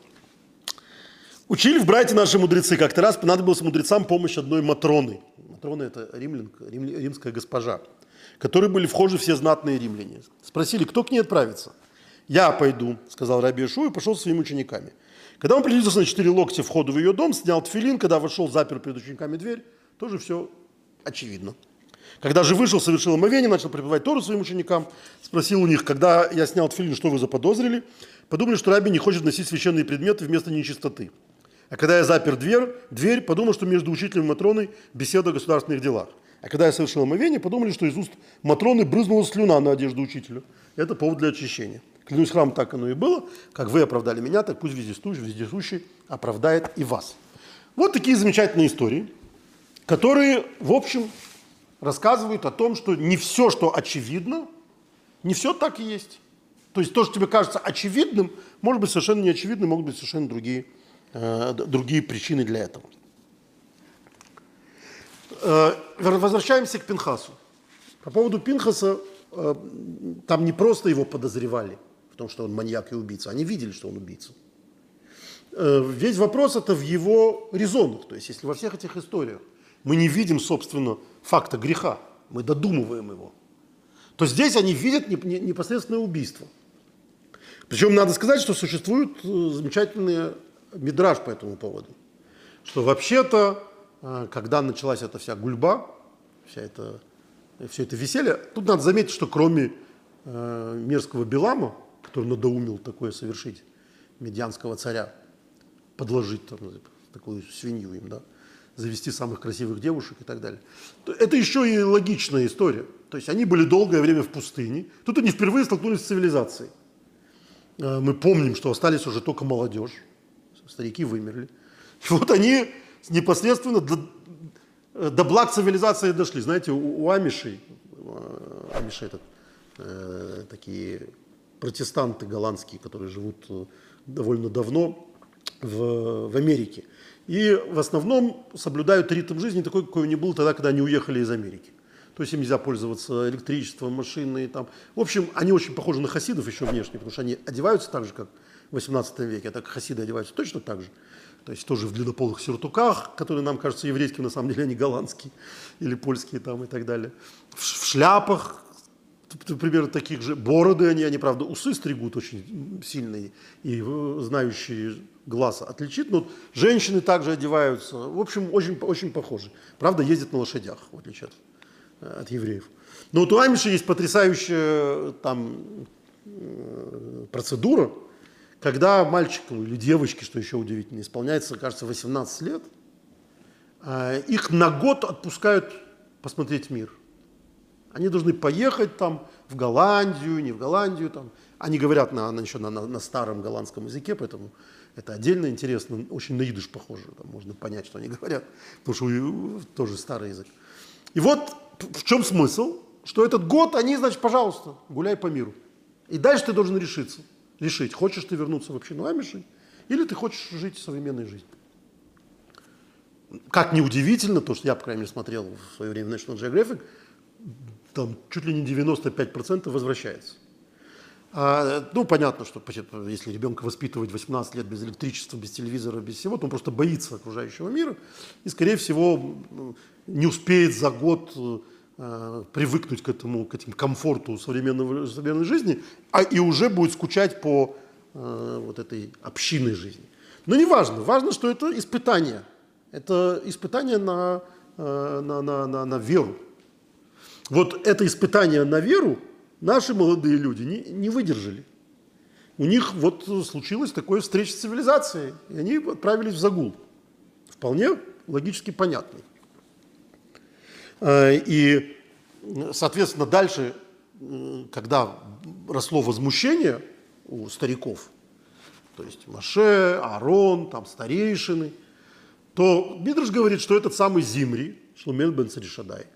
Учили в брате наши мудрецы, как-то раз понадобилась мудрецам помощь одной Матроны – Матрона – это римлянка, рим, римская госпожа, которые были вхожи все знатные римляне. Спросили, кто к ней отправится. «Я пойду», – сказал Раби Ишу и пошел со своими учениками. Когда он приблизился на четыре локтя входа в ее дом, снял тфилин, когда вошел, запер перед учениками дверь, тоже все очевидно. Когда же вышел, совершил омовение, начал преподавать Тору своим ученикам, спросил у них, когда я снял тфилин, что вы заподозрили? Подумали, что Раби не хочет носить священные предметы вместо нечистоты. А когда я запер дверь, дверь, подумал, что между учителем и Матроной беседа о государственных делах. А когда я совершил омовение, подумали, что из уст Матроны брызнула слюна на одежду учителя. Это повод для очищения. Клянусь храм, так оно и было. Как вы оправдали меня, так пусть вездесущий, вездесущий оправдает и вас. Вот такие замечательные истории, которые, в общем, рассказывают о том, что не все, что очевидно, не все так и есть. То есть то, что тебе кажется очевидным, может быть совершенно не очевидным, могут быть совершенно другие Э, другие причины для этого. Э, возвращаемся к Пинхасу. По поводу Пинхаса, э, там не просто его подозревали том, что он маньяк и убийца, они видели, что он убийца. Весь вопрос это в его резонах. То есть, если во всех этих историях мы не видим, собственно, факта греха, мы додумываем его, то здесь они видят непосредственное убийство. Причем надо сказать, что существуют замечательные мидраж по этому поводу, что вообще-то, э, когда началась эта вся гульба, вся эта, все это веселье, тут надо заметить, что кроме э, мерзкого Белама, который надоумил такое совершить, медианского царя, подложить там, такую свинью им, да, завести самых красивых девушек и так далее. Это еще и логичная история. То есть они были долгое время в пустыне. Тут они впервые столкнулись с цивилизацией. Э, мы помним, что остались уже только молодежь старики вымерли. И вот они непосредственно до, до благ цивилизации дошли. Знаете, у, у амишей, э, амиши это э, такие протестанты голландские, которые живут э, довольно давно в, в Америке. И в основном соблюдают ритм жизни такой, какой он не был тогда, когда они уехали из Америки. То есть им нельзя пользоваться электричеством, машиной. Там. В общем, они очень похожи на хасидов еще внешне, потому что они одеваются так же, как в 18 веке, а так хасиды одеваются точно так же. То есть тоже в длиннополых сюртуках, которые нам кажутся еврейскими, на самом деле они голландские или польские там и так далее. В, в шляпах, примерно таких же. Бороды они, они, правда, усы стригут очень сильные и э, знающие глаз отличит. Но женщины также одеваются. В общем, очень, очень похожи. Правда, ездят на лошадях, в отличие от, э, от евреев. Но вот у Амиши есть потрясающая там э, процедура, когда мальчику или девочке, что еще удивительно, исполняется, кажется, 18 лет, их на год отпускают посмотреть мир – они должны поехать там в Голландию, не в Голландию. Там. Они говорят на, на, еще на, на, на старом голландском языке, поэтому это отдельно интересно, очень на идыш похоже, там можно понять, что они говорят, потому что тоже старый язык. И вот в чем смысл, что этот год они, значит, пожалуйста, гуляй по миру. И дальше ты должен решиться, решить, хочешь ты вернуться в общину Амишей, или ты хочешь жить современной жизнью. Как неудивительно, то, что я, по крайней мере, смотрел в свое время National Geographic, там чуть ли не 95% возвращается. А, ну, понятно, что если ребенка воспитывать 18 лет без электричества, без телевизора, без всего, то он просто боится окружающего мира и, скорее всего, не успеет за год э, привыкнуть к этому, к этим комфорту современного, современной жизни, а и уже будет скучать по э, вот этой общинной жизни. Но не важно, важно, что это испытание. Это испытание на, э, на, на, на, на веру вот это испытание на веру наши молодые люди не, не выдержали. У них вот случилось такое встреча с цивилизацией, и они отправились в загул. Вполне логически понятный. А, и, соответственно, дальше, когда росло возмущение у стариков, то есть Маше, Аарон, там старейшины, то Мидрш говорит, что этот самый Зимри, Шлумен бен Царишадай,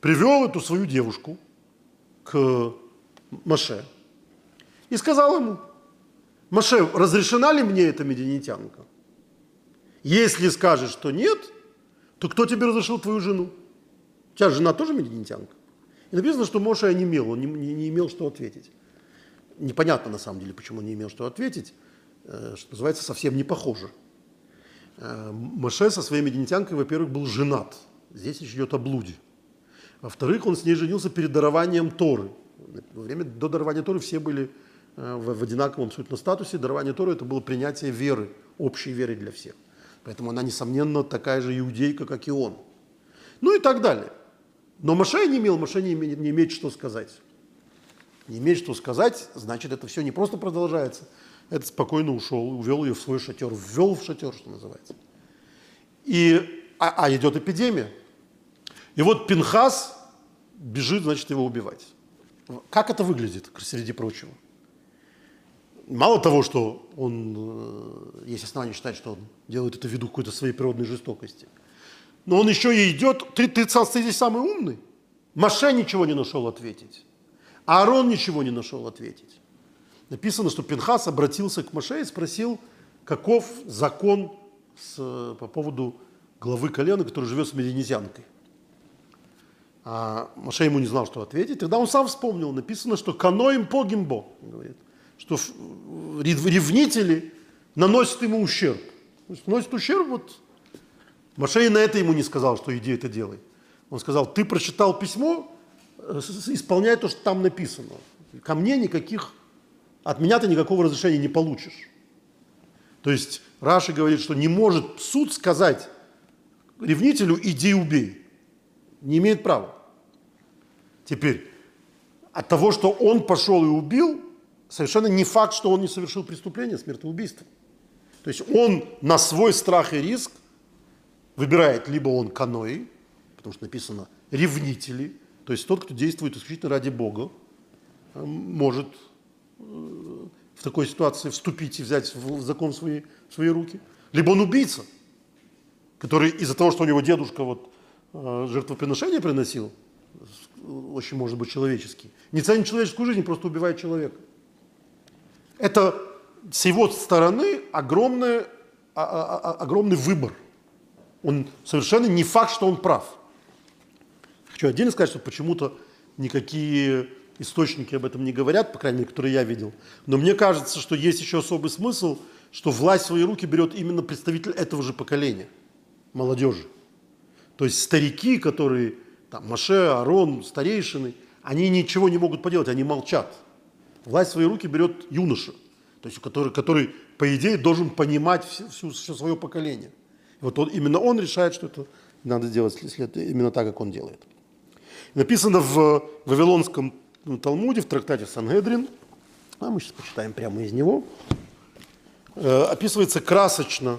привел эту свою девушку к Маше и сказал ему, Маше, разрешена ли мне эта мединитянка? Если скажешь, что нет, то кто тебе разрешил твою жену? У тебя жена тоже мединитянка? И написано, что Моше онемел, он не, не, не имел что ответить. Непонятно на самом деле, почему не имел что ответить, э, что называется, совсем не похоже. Э, Моше со своей мединитянкой, во-первых, был женат. Здесь речь идет о блуде – во-вторых, он с ней женился перед дарованием Торы. Во время до дарования Торы все были э, в, одинаковом абсолютно статусе. Дарование Торы – это было принятие веры, общей веры для всех. Поэтому она, несомненно, такая же иудейка, как и он. Ну и так далее. Но Маше не имел, Маше не не имеет что сказать. Не имеет что сказать, значит, это все не просто продолжается. Это спокойно ушел, увел ее в свой шатер, ввел в шатер, что называется. И, а, а идет эпидемия. И вот Пинхас бежит, значит, его убивать. Как это выглядит, среди прочего? Мало того, что он, э, есть основания считать, что он делает это ввиду какой-то своей природной жестокости, но он еще и идет, ты, ты, ты здесь самый умный. Маше ничего не нашел ответить. Аарон ничего не нашел ответить. Написано, что Пинхас обратился к Маше и спросил, каков закон с, по поводу главы колена, который живет с мединезянкой. А Маше ему не знал, что ответить. Тогда он сам вспомнил, написано, что каноим погимбо, говорит, что ревнители наносят ему ущерб. Наносит ущерб, вот Маше на это ему не сказал, что иди это делай. Он сказал, ты прочитал письмо, э, исполняй то, что там написано. Ко мне никаких, от меня ты никакого разрешения не получишь. То есть Раши говорит, что не может суд сказать ревнителю, иди убей. Не имеет права. Теперь, от того, что он пошел и убил, совершенно не факт, что он не совершил преступление, смертоубийство. То есть он на свой страх и риск выбирает, либо он канои, потому что написано ревнители, то есть тот, кто действует исключительно ради Бога, э, может э, в такой ситуации вступить и взять закон в свои, в свои руки. Либо он убийца, который из-за того, что у него дедушка вот, э, жертвоприношение приносил, очень может быть человеческий. Не ценит человеческую жизнь, просто убивает человека. Это с его стороны огромный, а, а, а, огромный выбор. Он совершенно не факт, что он прав. Хочу отдельно сказать, что почему-то никакие источники об этом не говорят, по крайней мере, которые я видел. Но мне кажется, что есть еще особый смысл, что власть в свои руки берет именно представитель этого же поколения, молодежи. То есть старики, которые, там, Маше, Арон, старейшины, они ничего не могут поделать, они молчат. Власть в свои руки берет юноша, то есть который, который по идее, должен понимать всю, всю, все свое поколение. И вот он, именно он решает, что это надо делать именно так, как он делает. Написано в Вавилонском Талмуде, в трактате Сангедрин, а мы сейчас почитаем прямо из него, э, описывается красочно,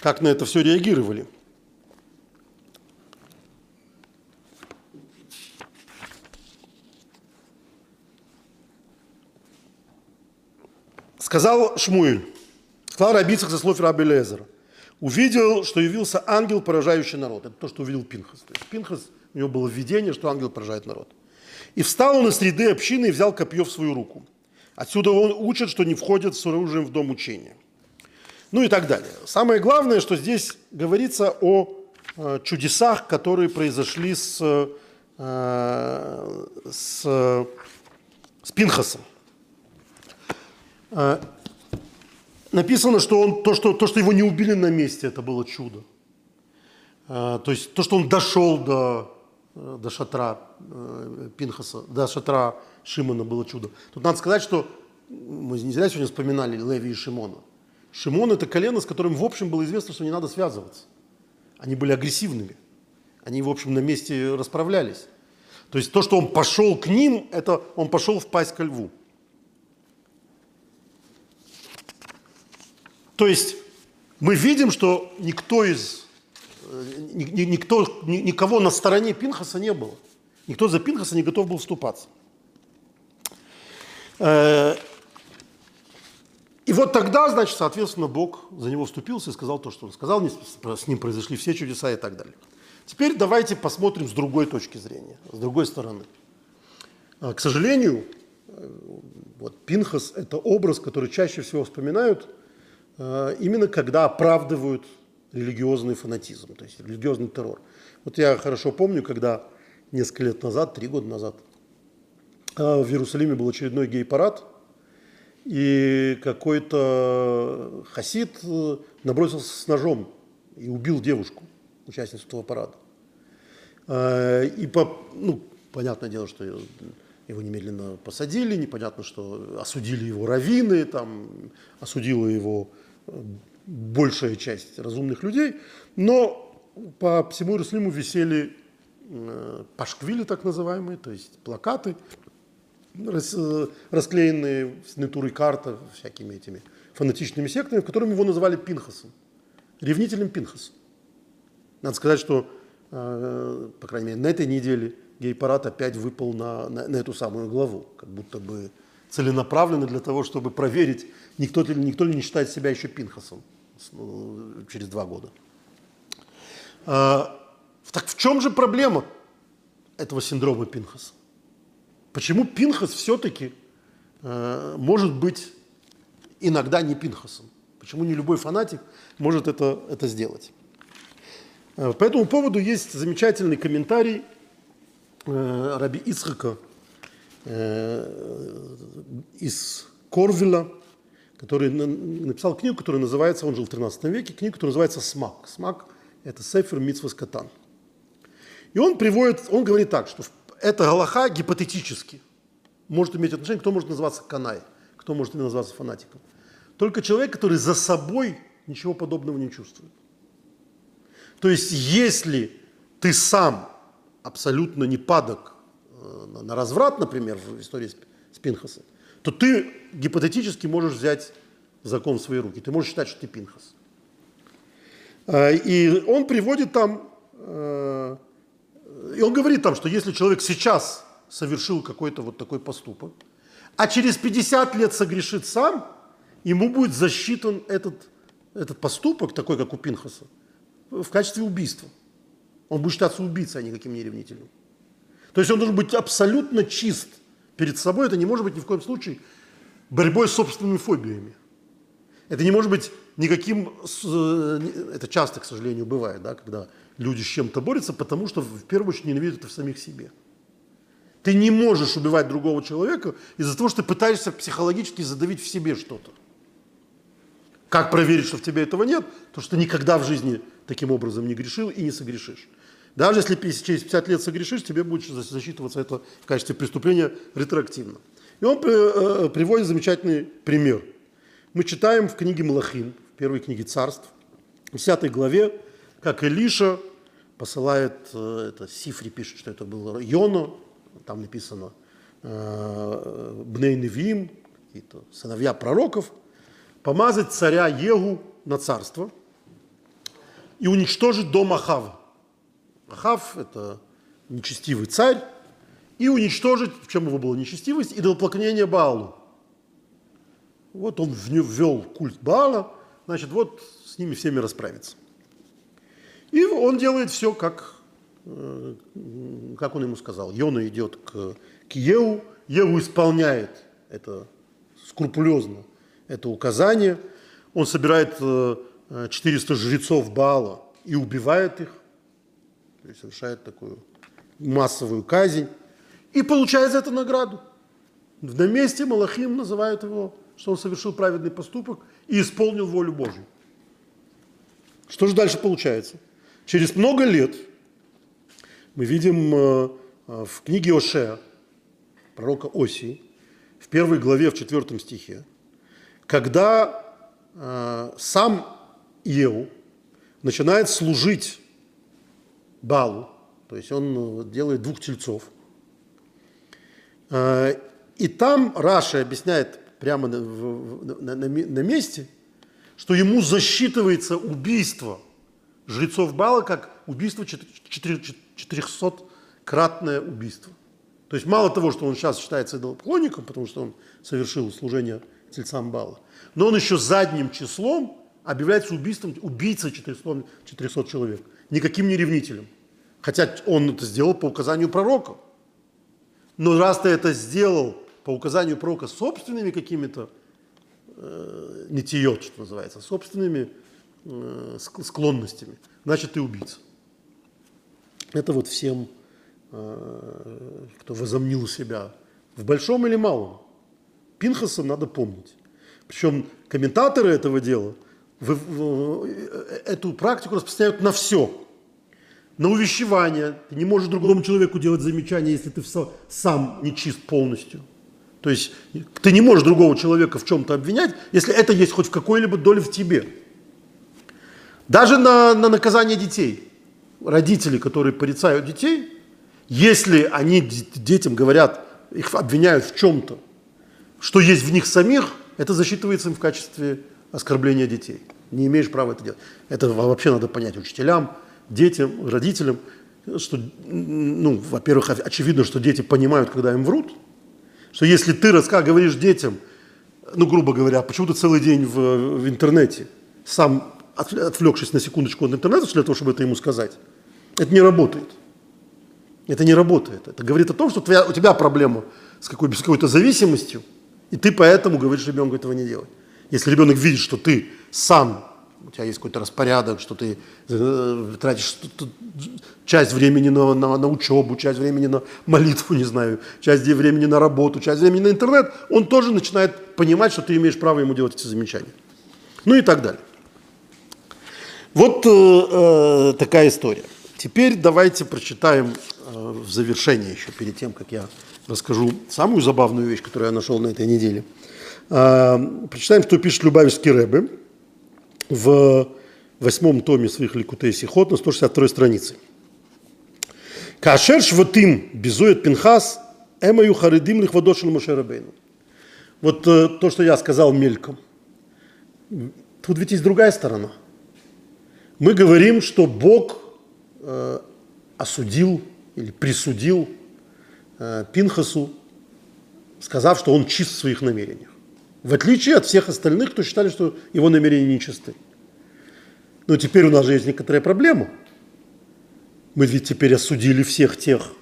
как на это все реагировали. Сказал Шмуэль, сказал Рабицах со слов Раби Лезера, увидел, что явился ангел, поражающий народ. Это то, что увидел Пинхас. То есть Пинхас, у него было видение, что ангел поражает народ. И встал он из среды общины и взял копье в свою руку. Отсюда он учит, что не входят с оружием в дом учения. Ну и так далее. Самое главное, что здесь говорится о э, чудесах, которые произошли с, э, с, с Пинхасом. Э, написано, что, он, то, что, то, что его не убили на месте, это было чудо. То есть то, что он дошел до, до шатра Пинхаса, до шатра Шимона было чудо. Тут надо сказать, что мы не зря сегодня вспоминали Леви и Шимона. Шимон – это колено, с которым, в общем, было известно, что не надо связываться. Они были агрессивными. Они, в общем, на месте расправлялись. То есть то, что он пошел к ним, это он пошел в пасть ко льву. То есть мы видим, что никто из, э, никто, никого на стороне Пинхаса не было. Никто за Пинхаса не готов был вступаться. Э, и вот тогда, значит, соответственно, Бог за него вступился и сказал то, что он сказал, с ним произошли все чудеса и так далее. Теперь давайте посмотрим с другой точки зрения, с другой стороны. Э, к сожалению, вот Пинхас – это образ, который чаще всего вспоминают – именно когда оправдывают религиозный фанатизм, то есть религиозный террор. Вот я хорошо помню, когда несколько лет назад, три года назад, э, в Иерусалиме был очередной гей-парад, и какой-то хасид э, набросился с ножом и убил девушку, участницу этого парада. И по, ну, понятное дело, что его немедленно посадили, непонятно, что осудили его раввины, там, осудила его большая часть разумных людей, но по всему Иерусалиму висели э, пашквили так называемые, то есть плакаты, э, расклеенные с натурой карта всякими этими фанатичными сектами, в которых его называли Пинхасом, ревнителем Пинхаса. Надо сказать, что, э, по крайней мере, на этой неделе гей-парад опять выпал на, на, на эту самую главу, как будто бы целенаправленно для того, чтобы проверить, никто, ли, никто ли не считает себя еще Пинхасом ну, через два года. А, так в чем же проблема этого синдрома Пинхаса? Почему Пинхас все-таки э, может быть иногда не Пинхасом? Почему не любой фанатик может это, это сделать? Э, по этому поводу есть замечательный комментарий э, Раби Ицхака Э, из Корвеля, который написал книгу, которая называется, он жил в 13 веке, книгу, которая называется «Смак». «Смак» – это Сефер Митсвас Катан. И он приводит, он говорит так, что это Галаха гипотетически может иметь отношение, кто может называться канай, кто может называться фанатиком. Только человек, который за собой ничего подобного не чувствует. То есть, если ты сам абсолютно не падок на разврат, например, в истории с Пинхасом, то ты гипотетически можешь взять закон в свои руки. Ты можешь считать, что ты Пинхас. А, и он приводит там, э, и он говорит там, что если человек сейчас совершил какой-то вот такой поступок, а через 50 лет согрешит сам, ему будет засчитан этот, этот поступок, такой как у Пинхаса, в качестве убийства. Он будет считаться убийцей, а никаким не ревнителем. То есть он должен быть абсолютно чист перед собой. Это не может быть ни в коем случае борьбой с собственными фобиями. Это не может быть никаким, э, это часто, к сожалению, бывает, да, когда люди с чем-то борются, потому что в первую очередь ненавидят это в самих себе. Ты не можешь убивать другого человека из-за того, что ты пытаешься психологически задавить в себе что-то. Как проверить, что в тебе этого нет? То, что ты никогда в жизни таким образом не грешил и не согрешишь. Даже если через 50 лет согрешишь, тебе будет засчитываться это в качестве преступления ретроактивно. И он э, приводит замечательный пример. Мы читаем в книге Малахим, в первой книге царств, в 10 главе, как Илиша посылает, э, это Сифри пишет, что это был Йона, там написано э, Бней Невим, какие-то сыновья пророков, помазать царя Егу на царство и уничтожить дом Ахава. Ахав – это нечестивый царь, и уничтожить, в чем его была нечестивость, идолопоклонение Баалу. Вот он ввел культ Баала, значит, вот с ними всеми расправиться. И он делает все, как, э, как он ему сказал. Йона идет к, к Еву, Еву исполняет это скрупулезно, это указание. Он собирает 400 э, жрецов Баала и убивает их, есть совершает такую массовую казнь, и получает за это награду. На месте Малахим называют его, что он совершил праведный поступок и исполнил волю Божью. Что же дальше получается? Через много лет мы видим э, э, в книге Ошея, пророка Осии, в первой главе, в четвертом стихе, когда э, сам Иеу начинает служить Балу, то есть он делает двух тельцов. И там Раша объясняет прямо на, на, на, на месте, что ему засчитывается убийство жрецов Бала как убийство 400-кратное убийство. То есть мало того, что он сейчас считается идолопоклонником, потому что он совершил служение тельцам Бала, но он еще задним числом объявляется убийством, убийцей 400, 400 человек, никаким не ревнителем. Хотя он это сделал по указанию пророка. Но раз ты это сделал по указанию пророка собственными какими-то э, нетиет, что называется, собственными Э, склонностями, значит, ты убийца. Это вот всем, э, кто возомнил себя в большом или малом. Пинхаса надо помнить. Причем комментаторы этого дела э, эту практику распространяют на все. На увещевание. Ты не можешь другому человеку делать замечания, если ты сам не чист полностью. То есть ты не можешь другого человека в чем-то обвинять, если это есть хоть в какой-либо доле в тебе. Даже на, на наказание детей. Родители, которые порицают детей, если они детям говорят, их обвиняют в чем-то, что есть в них самих, это засчитывается им в качестве оскорбления детей. Не имеешь права это делать. Это вообще надо понять учителям, детям, родителям, что, ну, во-первых, очевидно, что дети понимают, когда им врут, что если ты раска говоришь детям, ну, грубо говоря, почему ты целый день в, в интернете, сам отвлекшись на секундочку от интернета для того, чтобы это ему сказать. Это не работает. Это не работает. Это говорит о том, что твоя, у тебя проблема с, какой, с какой-то зависимостью, и ты поэтому говоришь ребенку этого не делать. Если ребенок видит, что ты сам, тебя есть какой-то распорядок, что ты э, тратишь часть времени на, на, на учебу, часть времени на молитву, не знаю, часть времени на работу, часть времени на интернет, он тоже начинает понимать, что ты имеешь право ему делать эти замечания. Ну и так далее. Вот э, э, такая история. Теперь давайте прочитаем э, в завершение еще, перед тем, как я расскажу самую забавную вещь, которую я нашел на этой неделе. Э, прочитаем, что пишет Любавичский Рэбе в восьмом томе своих Ликутей Сихот на 162 странице. Кашер шватим безует пинхас эмаю харидим лихвадошин Мошерабейну. Вот то, что я сказал мельком. Тут ведь есть другая сторона – мы говорим, что Бог э, осудил или присудил э, Пинхасу, сказав, что он чист в своих намерениях. В отличие от всех остальных, кто считали, что его намерения нечисты. Но теперь у нас же есть некоторая проблема. Мы ведь теперь осудили всех тех,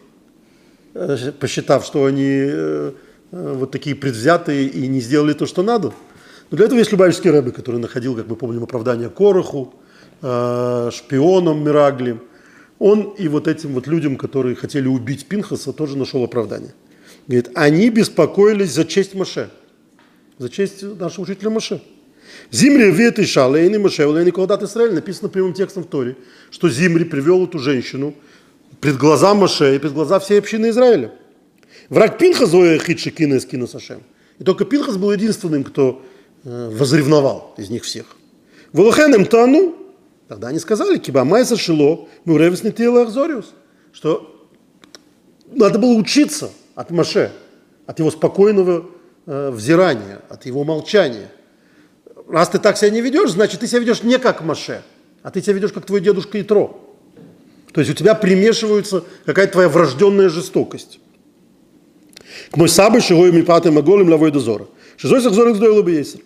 э, посчитав, что они э, вот такие предвзятые и не сделали то, что надо. Но для этого есть Любавичский рэбби, который находил, как мы помним, оправдание Короху, шпионам Мираглим. Он и вот этим вот людям, которые хотели убить Пинхаса, тоже нашел оправдание. Говорит, они беспокоились за честь Маше, за честь нашего учителя Маше. Зимри вет и шалейни Маше, Лейни Каладат Исраэль, написано прямым текстом в Торе, что Зимри привел эту женщину пред глаза Маше и пред глаза всей общины Израиля. Враг Пинхас зоя хитши кина из кина Сашем. И только Пинхас был единственным, кто э, возревновал из них всех. Волохенем тану, тогда они сказали, киба майса шило, мы ревес не что надо было учиться от Маше, от его спокойного э, взирания, от его молчания. Раз ты так себя не ведешь, значит, ты себя ведешь не как Маше, а ты себя ведешь как твой дедушка Итро. То есть у тебя примешивается какая-то твоя врожденная жестокость. К мой сабы шигой мипаты маголем лавой дозора. Шизой сахзор гздой лобы есер.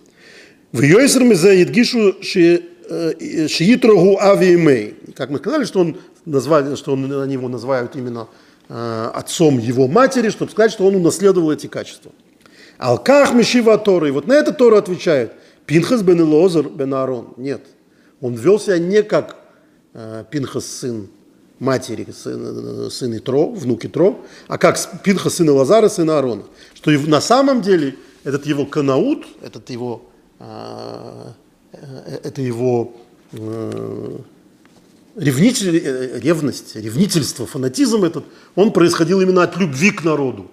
В йойсер мезе едгишу шиитрогу ави имей. Как мы сказали, что он назвали, что он, они его называют именно Э, отцом его матери, чтобы сказать, что он унаследовал эти качества. Алках Мишива Тора. И вот на это Тора отвечает. Пинхас бен Илозер бен Аарон. Нет. Он вел себя не как э, Пинхас сын матери, сын, э, сын Итро, внук Итро, а как Пинхас сын Лазара, сын Аарона. Что на самом деле этот его канаут, этот его, это его ревнитель, э, ревность, ревнительство, фанатизм этот, он происходил именно от любви к народу,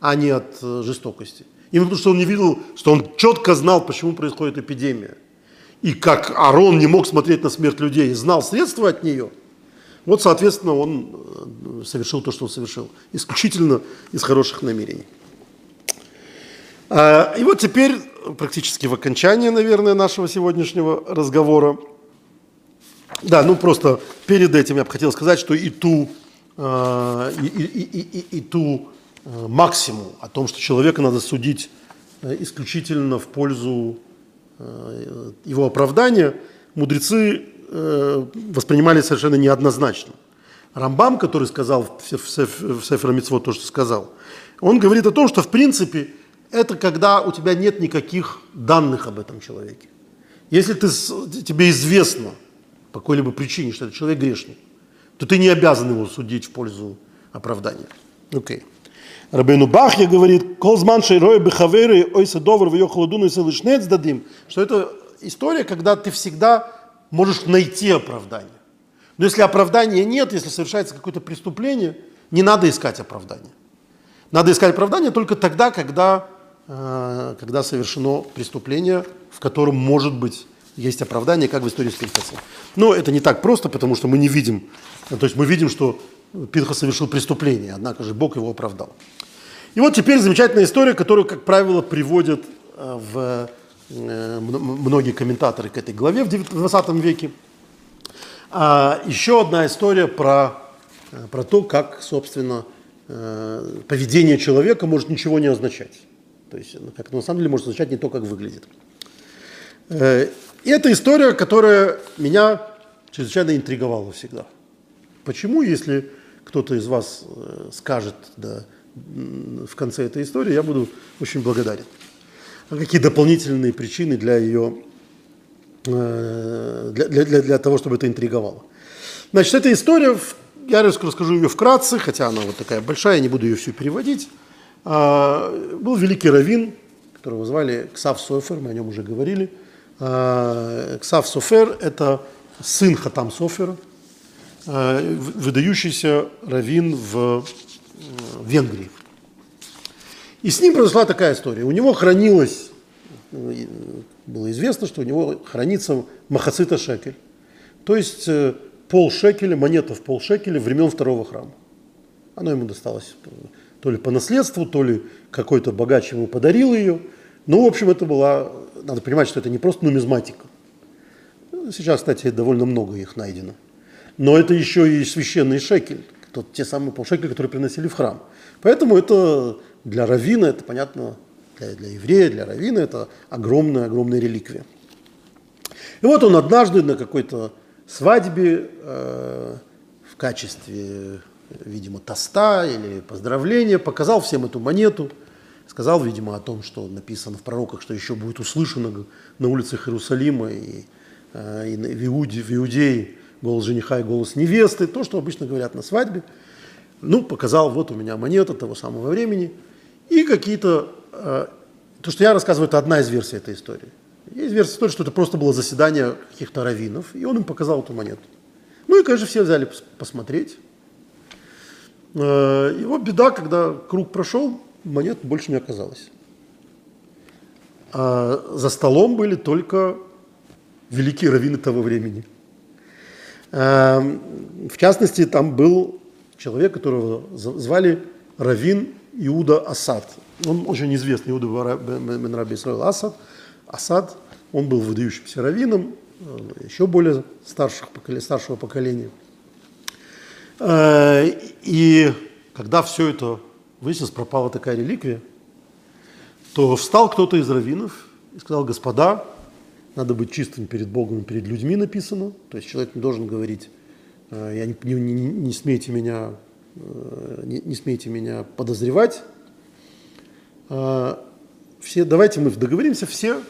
а не от э, жестокости. Именно потому, что он не видел, что он четко знал, почему происходит эпидемия. И как Арон не мог смотреть на смерть людей, знал средства от нее, вот, соответственно, он э, совершил то, что он совершил. Исключительно из хороших намерений. А, и вот теперь, практически в окончании, наверное, нашего сегодняшнего разговора, да, ну просто перед этим я бы хотел сказать, что и ту, э, и, и, и, и, и ту максимум о том, что человека надо судить э, исключительно в пользу э, его оправдания, мудрецы э, воспринимали совершенно неоднозначно. Рамбам, который сказал в, Сефер Митцвот то, что сказал, он говорит о том, что в принципе это когда у тебя нет никаких данных об этом человеке. Если ты, тебе известно – по какой-либо причине, что этот человек грешный, то ты не обязан его судить в пользу оправдания. Окей. Okay. Рабейну Бахья говорит, «Колзман шейрой бехаверы ойса довар в ее холодуну и дадим», что это история, когда ты всегда можешь найти оправдание. Но если оправдания нет, если совершается какое-то преступление, не надо искать оправдание. Надо искать оправдание только тогда, когда, э, когда совершено преступление, в котором может быть есть оправдание, как в истории с Пинхасом. Но это не так просто, потому что мы не видим, то есть мы видим, что Пинхас совершил преступление, однако же Бог его оправдал. И вот теперь замечательная история, которую, как правило, приводят э, в э, многие комментаторы к этой главе в 20 веке. А еще одна история про, э, про то, как, собственно, поведение человека может ничего не означать. То есть, как на самом деле может означать не то, как выглядит. И это история, которая меня чрезвычайно интриговала всегда. Почему, если кто-то из вас э, скажет да, в конце этой истории, я буду очень благодарен. А какие дополнительные причины для ее, э, для, для, для того, чтобы это интриговало? Значит, эта история, я расскажу ее вкратце, хотя она вот такая большая, не буду ее всю переводить. А, был великий раввин, которого звали Ксав Софер, мы о нем уже говорили – Э, Ксав Софер – это сын Хатам Софера, выдающийся раввин в Венгрии. И с ним произошла такая история. У него хранилось, было известно, что у него хранится махацита шекель, то есть э, пол шекеля, монета в пол шекеля времен второго храма. Оно ему досталось то ли по наследству, то ли какой-то богач ему подарил ее. Ну, в общем, это была надо понимать, что это не просто нумизматика. Сейчас, кстати, довольно много их найдено. Но это еще и священный шекель, тот, те самые полшекеля, которые приносили в храм. Поэтому это для равина, это понятно, для, для еврея, для равина это огромная-огромная реликвия. И вот он однажды на какой-то свадьбе э, в качестве видимо, тоста или поздравления, показал всем эту монету, сказал, видимо, о том, что написано в пророках, что еще будет услышано на улицах Иерусалима и, э, и в, Иуде, в Иудее голос жениха и голос невесты, то, что обычно говорят на свадьбе. Ну, показал, вот у меня монета того самого времени. И какие-то... Э, то, что я рассказываю, это одна из версий этой истории. Есть версия истории, что это просто было заседание каких-то раввинов, и он им показал эту монету. Ну и, конечно, все взяли посмотреть. Э, его беда, когда круг прошел, монет больше не оказалось. А за столом были только великие раввины того времени. Э, в частности, там был человек, которого звали Равин Иуда Асад. Он очень известный, Иуда бен Раби Исраил Асад. Асад, он был выдающимся раввином, э, еще более старших, старшего поколения. Э, и когда все это выяснилось, пропала такая реликвия, то встал кто-то из раввинов и сказал, господа, надо быть чистым перед Богом и перед людьми написано. То есть человек не должен говорить, «Э, я не, не, не, смейте меня не, не смейте меня подозревать. Все, давайте мы договоримся, все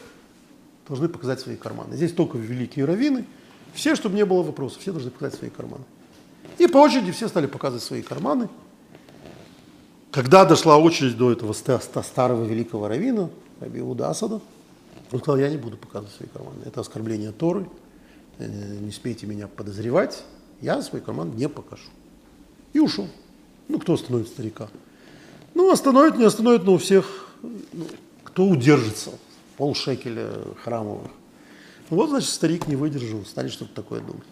должны показать свои карманы. Здесь только великие раввины, все, чтобы не было вопросов, все должны показать свои карманы. И по очереди все стали показывать свои карманы. Когда дошла очередь до этого старого великого раввина, Раби Иуда Асада, он сказал, я не буду показывать свои карманы. Это оскорбление Торы, э, не смейте меня подозревать, я свой карман не покажу. И ушел. Ну, кто остановит старика? Ну, остановит, не остановит, но у всех, ну, кто удержится, полшекеля храмовых. Вот, значит, старик не выдержал, стали что-то такое думать.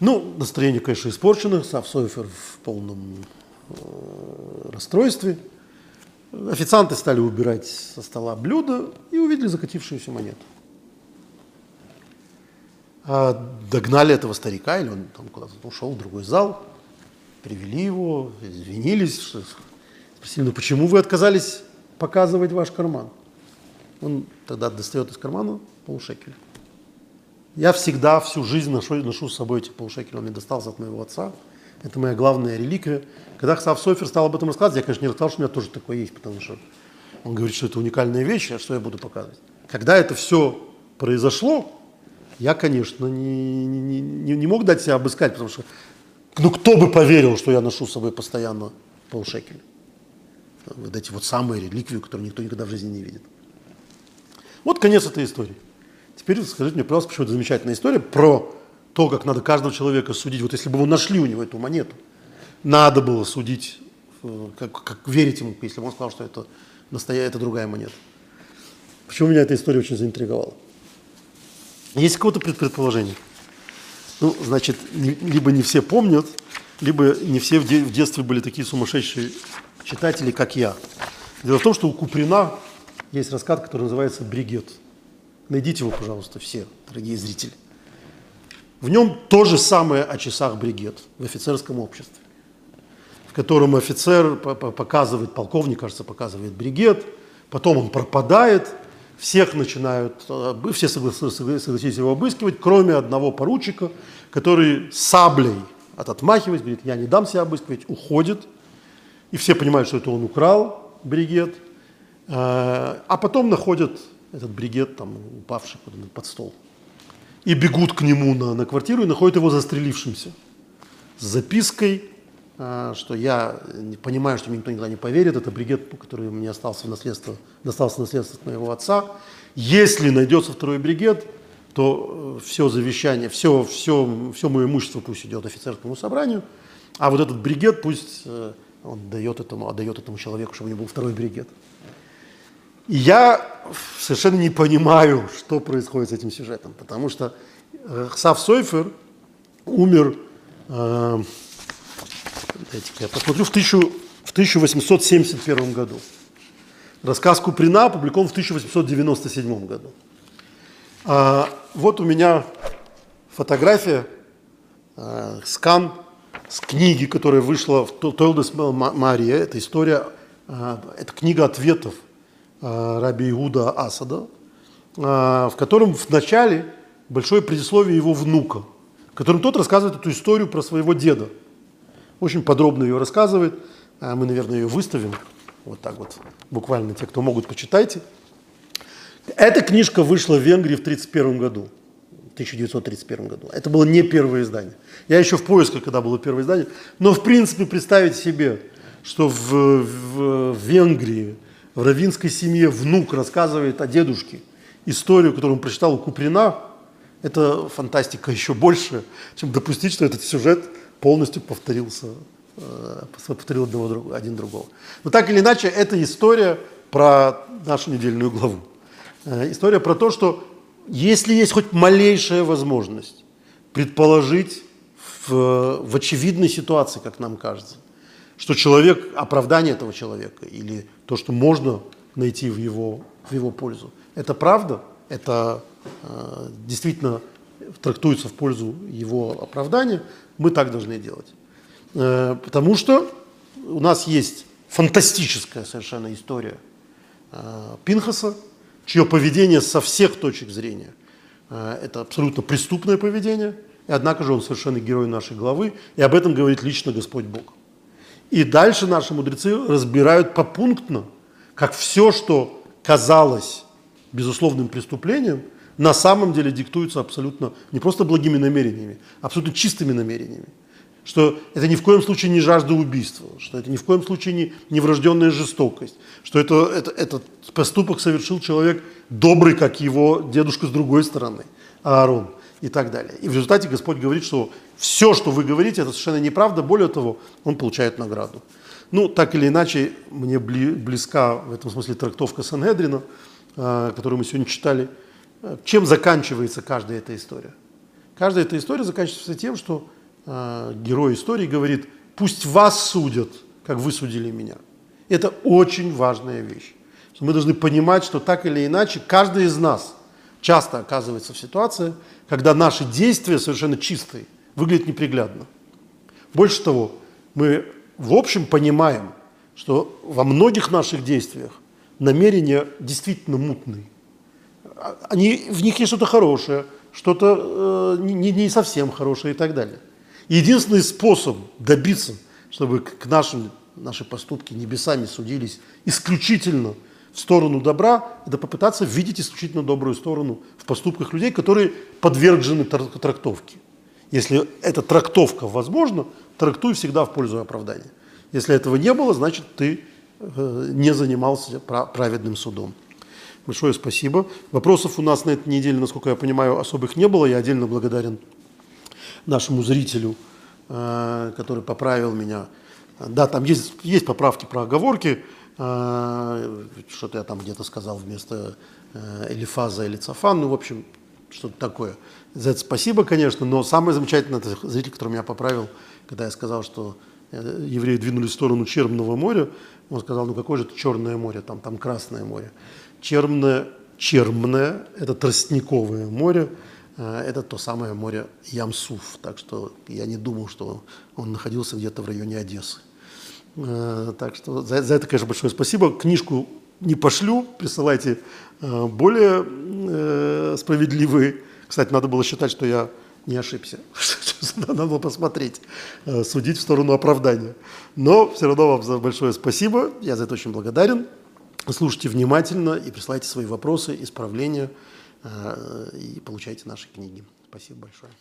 Ну, настроение, конечно, испорчено, Савсойфер в полном э, расстройстве. Официанты стали убирать со стола блюда и увидели закатившуюся монету. А догнали этого старика, или он там куда-то ушел в другой зал, привели его, извинились, спросили, ну почему вы отказались показывать ваш карман. Он тогда достает из кармана полшекеля. Я всегда, всю жизнь ношу, ношу с собой эти полшекеля. Он мне достался от моего отца. Это моя главная реликвия. Когда Хсав Софер стал об этом рассказывать, я, конечно, не рассказал, что у меня тоже такое есть, потому что он говорит, что это уникальная вещь, а что я буду показывать. Когда это все произошло, я, конечно, не, не, не, не мог дать себя обыскать, потому что ну кто бы поверил, что я ношу с собой постоянно полшекеля вот эти вот самые реликвии, которые никто никогда в жизни не видит. Вот конец этой истории. Теперь скажите мне, пожалуйста, почему это замечательная история про то, как надо каждого человека судить. Вот если бы вы нашли у него эту монету, надо было судить, э, как, как верить ему, если бы он сказал, что это настоящая, это другая монета. Почему меня эта история очень заинтриговала? Есть какое-то предположение? Ну, значит, либо не все помнят, либо не все в детстве были такие сумасшедшие читатели, как я. Дело в том, что у Куприна есть рассказ, который называется «Бригет». Найдите его, пожалуйста, все, дорогие зрители. В нем то же самое о часах бригет в офицерском обществе, в котором офицер показывает, полковник, кажется, показывает бригет, потом он пропадает, всех начинают, э, все согласились его обыскивать, кроме одного поручика, который саблей от говорит, я не дам себя обыскивать, уходит – и все понимают, что это он украл бригет, э, а потом находят этот бригет, там, упавший под стол. И бегут к нему на, на квартиру и находят его застрелившимся. С запиской, э, что я понимаю, что мне никто никогда не поверит, это бригет, который мне остался в наследство, достался в наследство от моего отца. Если найдется второй бригет, то э, все завещание, все, все, все мое имущество пусть идет офицерскому собранию, а вот этот бригет пусть он дает этому, отдает этому человеку, чтобы у него был второй бригет. И я совершенно не понимаю, что происходит с этим сюжетом, потому что э, Сав Сойфер умер, э, я посмотрю, в, тысячу, в 1871 году. Рассказ Куприна опубликован в 1897 году. А, вот у меня фотография, э, скан с книги, которая вышла в Толдес Мария, это история, а, это книга ответов Раби Иуда Асада, а, в котором в начале большое предисловие его внука, в котором тот рассказывает эту историю про своего деда, очень подробно ее рассказывает. А мы, наверное, ее выставим. Вот так вот, буквально те, кто могут, почитайте. Эта книжка вышла в Венгрии в 1931 году. 1931 году. Это было не первое издание. Я еще в поисках, когда было первое издание. Но, в принципе, представить себе, что в, в, в Венгрии, в равинской семье внук рассказывает о дедушке историю, которую он прочитал у Куприна, это фантастика еще больше, чем допустить, что этот сюжет полностью повторился, э, повторил одного, один другого. Но так или иначе, это история про нашу недельную главу. Э, история про то, что если есть хоть малейшая возможность предположить в, в очевидной ситуации, как нам кажется, что человек, оправдание этого человека или то, что можно найти в его, в его пользу, это правда, это э, действительно трактуется в пользу его оправдания, мы так должны делать. Э, потому что у нас есть фантастическая совершенно история э, Пинхаса, чье поведение со всех точек зрения э, это абсолютно преступное поведение, и однако же он совершенно герой нашей главы, и об этом говорит лично Господь Бог. И дальше наши мудрецы разбирают попунктно, как все, что казалось безусловным преступлением, на самом деле диктуется абсолютно не просто благими намерениями, а абсолютно чистыми намерениями. Что это ни в коем случае не жажда убийства, что это ни в коем случае не, не врожденная жестокость, что это, это, этот поступок совершил человек добрый, как его дедушка с другой стороны, Аарон и так далее. И в результате Господь говорит, что все, что вы говорите, это совершенно неправда, более того, он получает награду. Ну, так или иначе, мне близка в этом смысле трактовка Сангедрина, а, которую мы сегодня читали. Чем заканчивается каждая эта история? Каждая эта история заканчивается тем, что э, герой истории говорит, пусть вас судят, как вы судили меня. Это очень важная вещь. Мы должны понимать, что так или иначе каждый из нас часто оказывается в ситуации, когда наши действия совершенно чистые, выглядят неприглядно. Больше того, мы в общем понимаем, что во многих наших действиях намерения действительно мутные. Они, в них есть что-то хорошее, что-то э, не, не совсем хорошее и так далее. Единственный способ добиться, чтобы к нашим, наши поступки небесами судились исключительно в сторону добра, это попытаться видеть исключительно добрую сторону в поступках людей, которые подвержены трактовке. Если эта трактовка возможна, трактуй всегда в пользу оправдания. Если этого не было, значит, ты э, не занимался праведным судом. Большое спасибо. Вопросов у нас на этой неделе, насколько я понимаю, особых не было. Я отдельно благодарен нашему зрителю, э, который поправил меня. Да, там есть, есть поправки про оговорки, что-то я там где-то сказал вместо э, Элифаза или Цафан, ну, в общем, что-то такое. За это спасибо, конечно, но самое замечательное, это зритель, который меня поправил, когда я сказал, что евреи двинулись в сторону Черного моря, он сказал, ну какое же это Черное море, там, там Красное море. Черное, Чермное – это тростниковое море, Э, это то самое море Ямсуф. Так что я не думал, что он находился где-то в районе Одессы. Э, так что за, за это, конечно, большое спасибо. Книжку не пошлю, присылайте э, более справедливые. Кстати, надо было считать, что я не ошибся. Надо было посмотреть, судить в сторону оправдания. Но все равно вам за большое спасибо. Я за это очень благодарен. Слушайте внимательно и присылайте свои вопросы, исправления. Э, и получайте наши книги. Спасибо большое.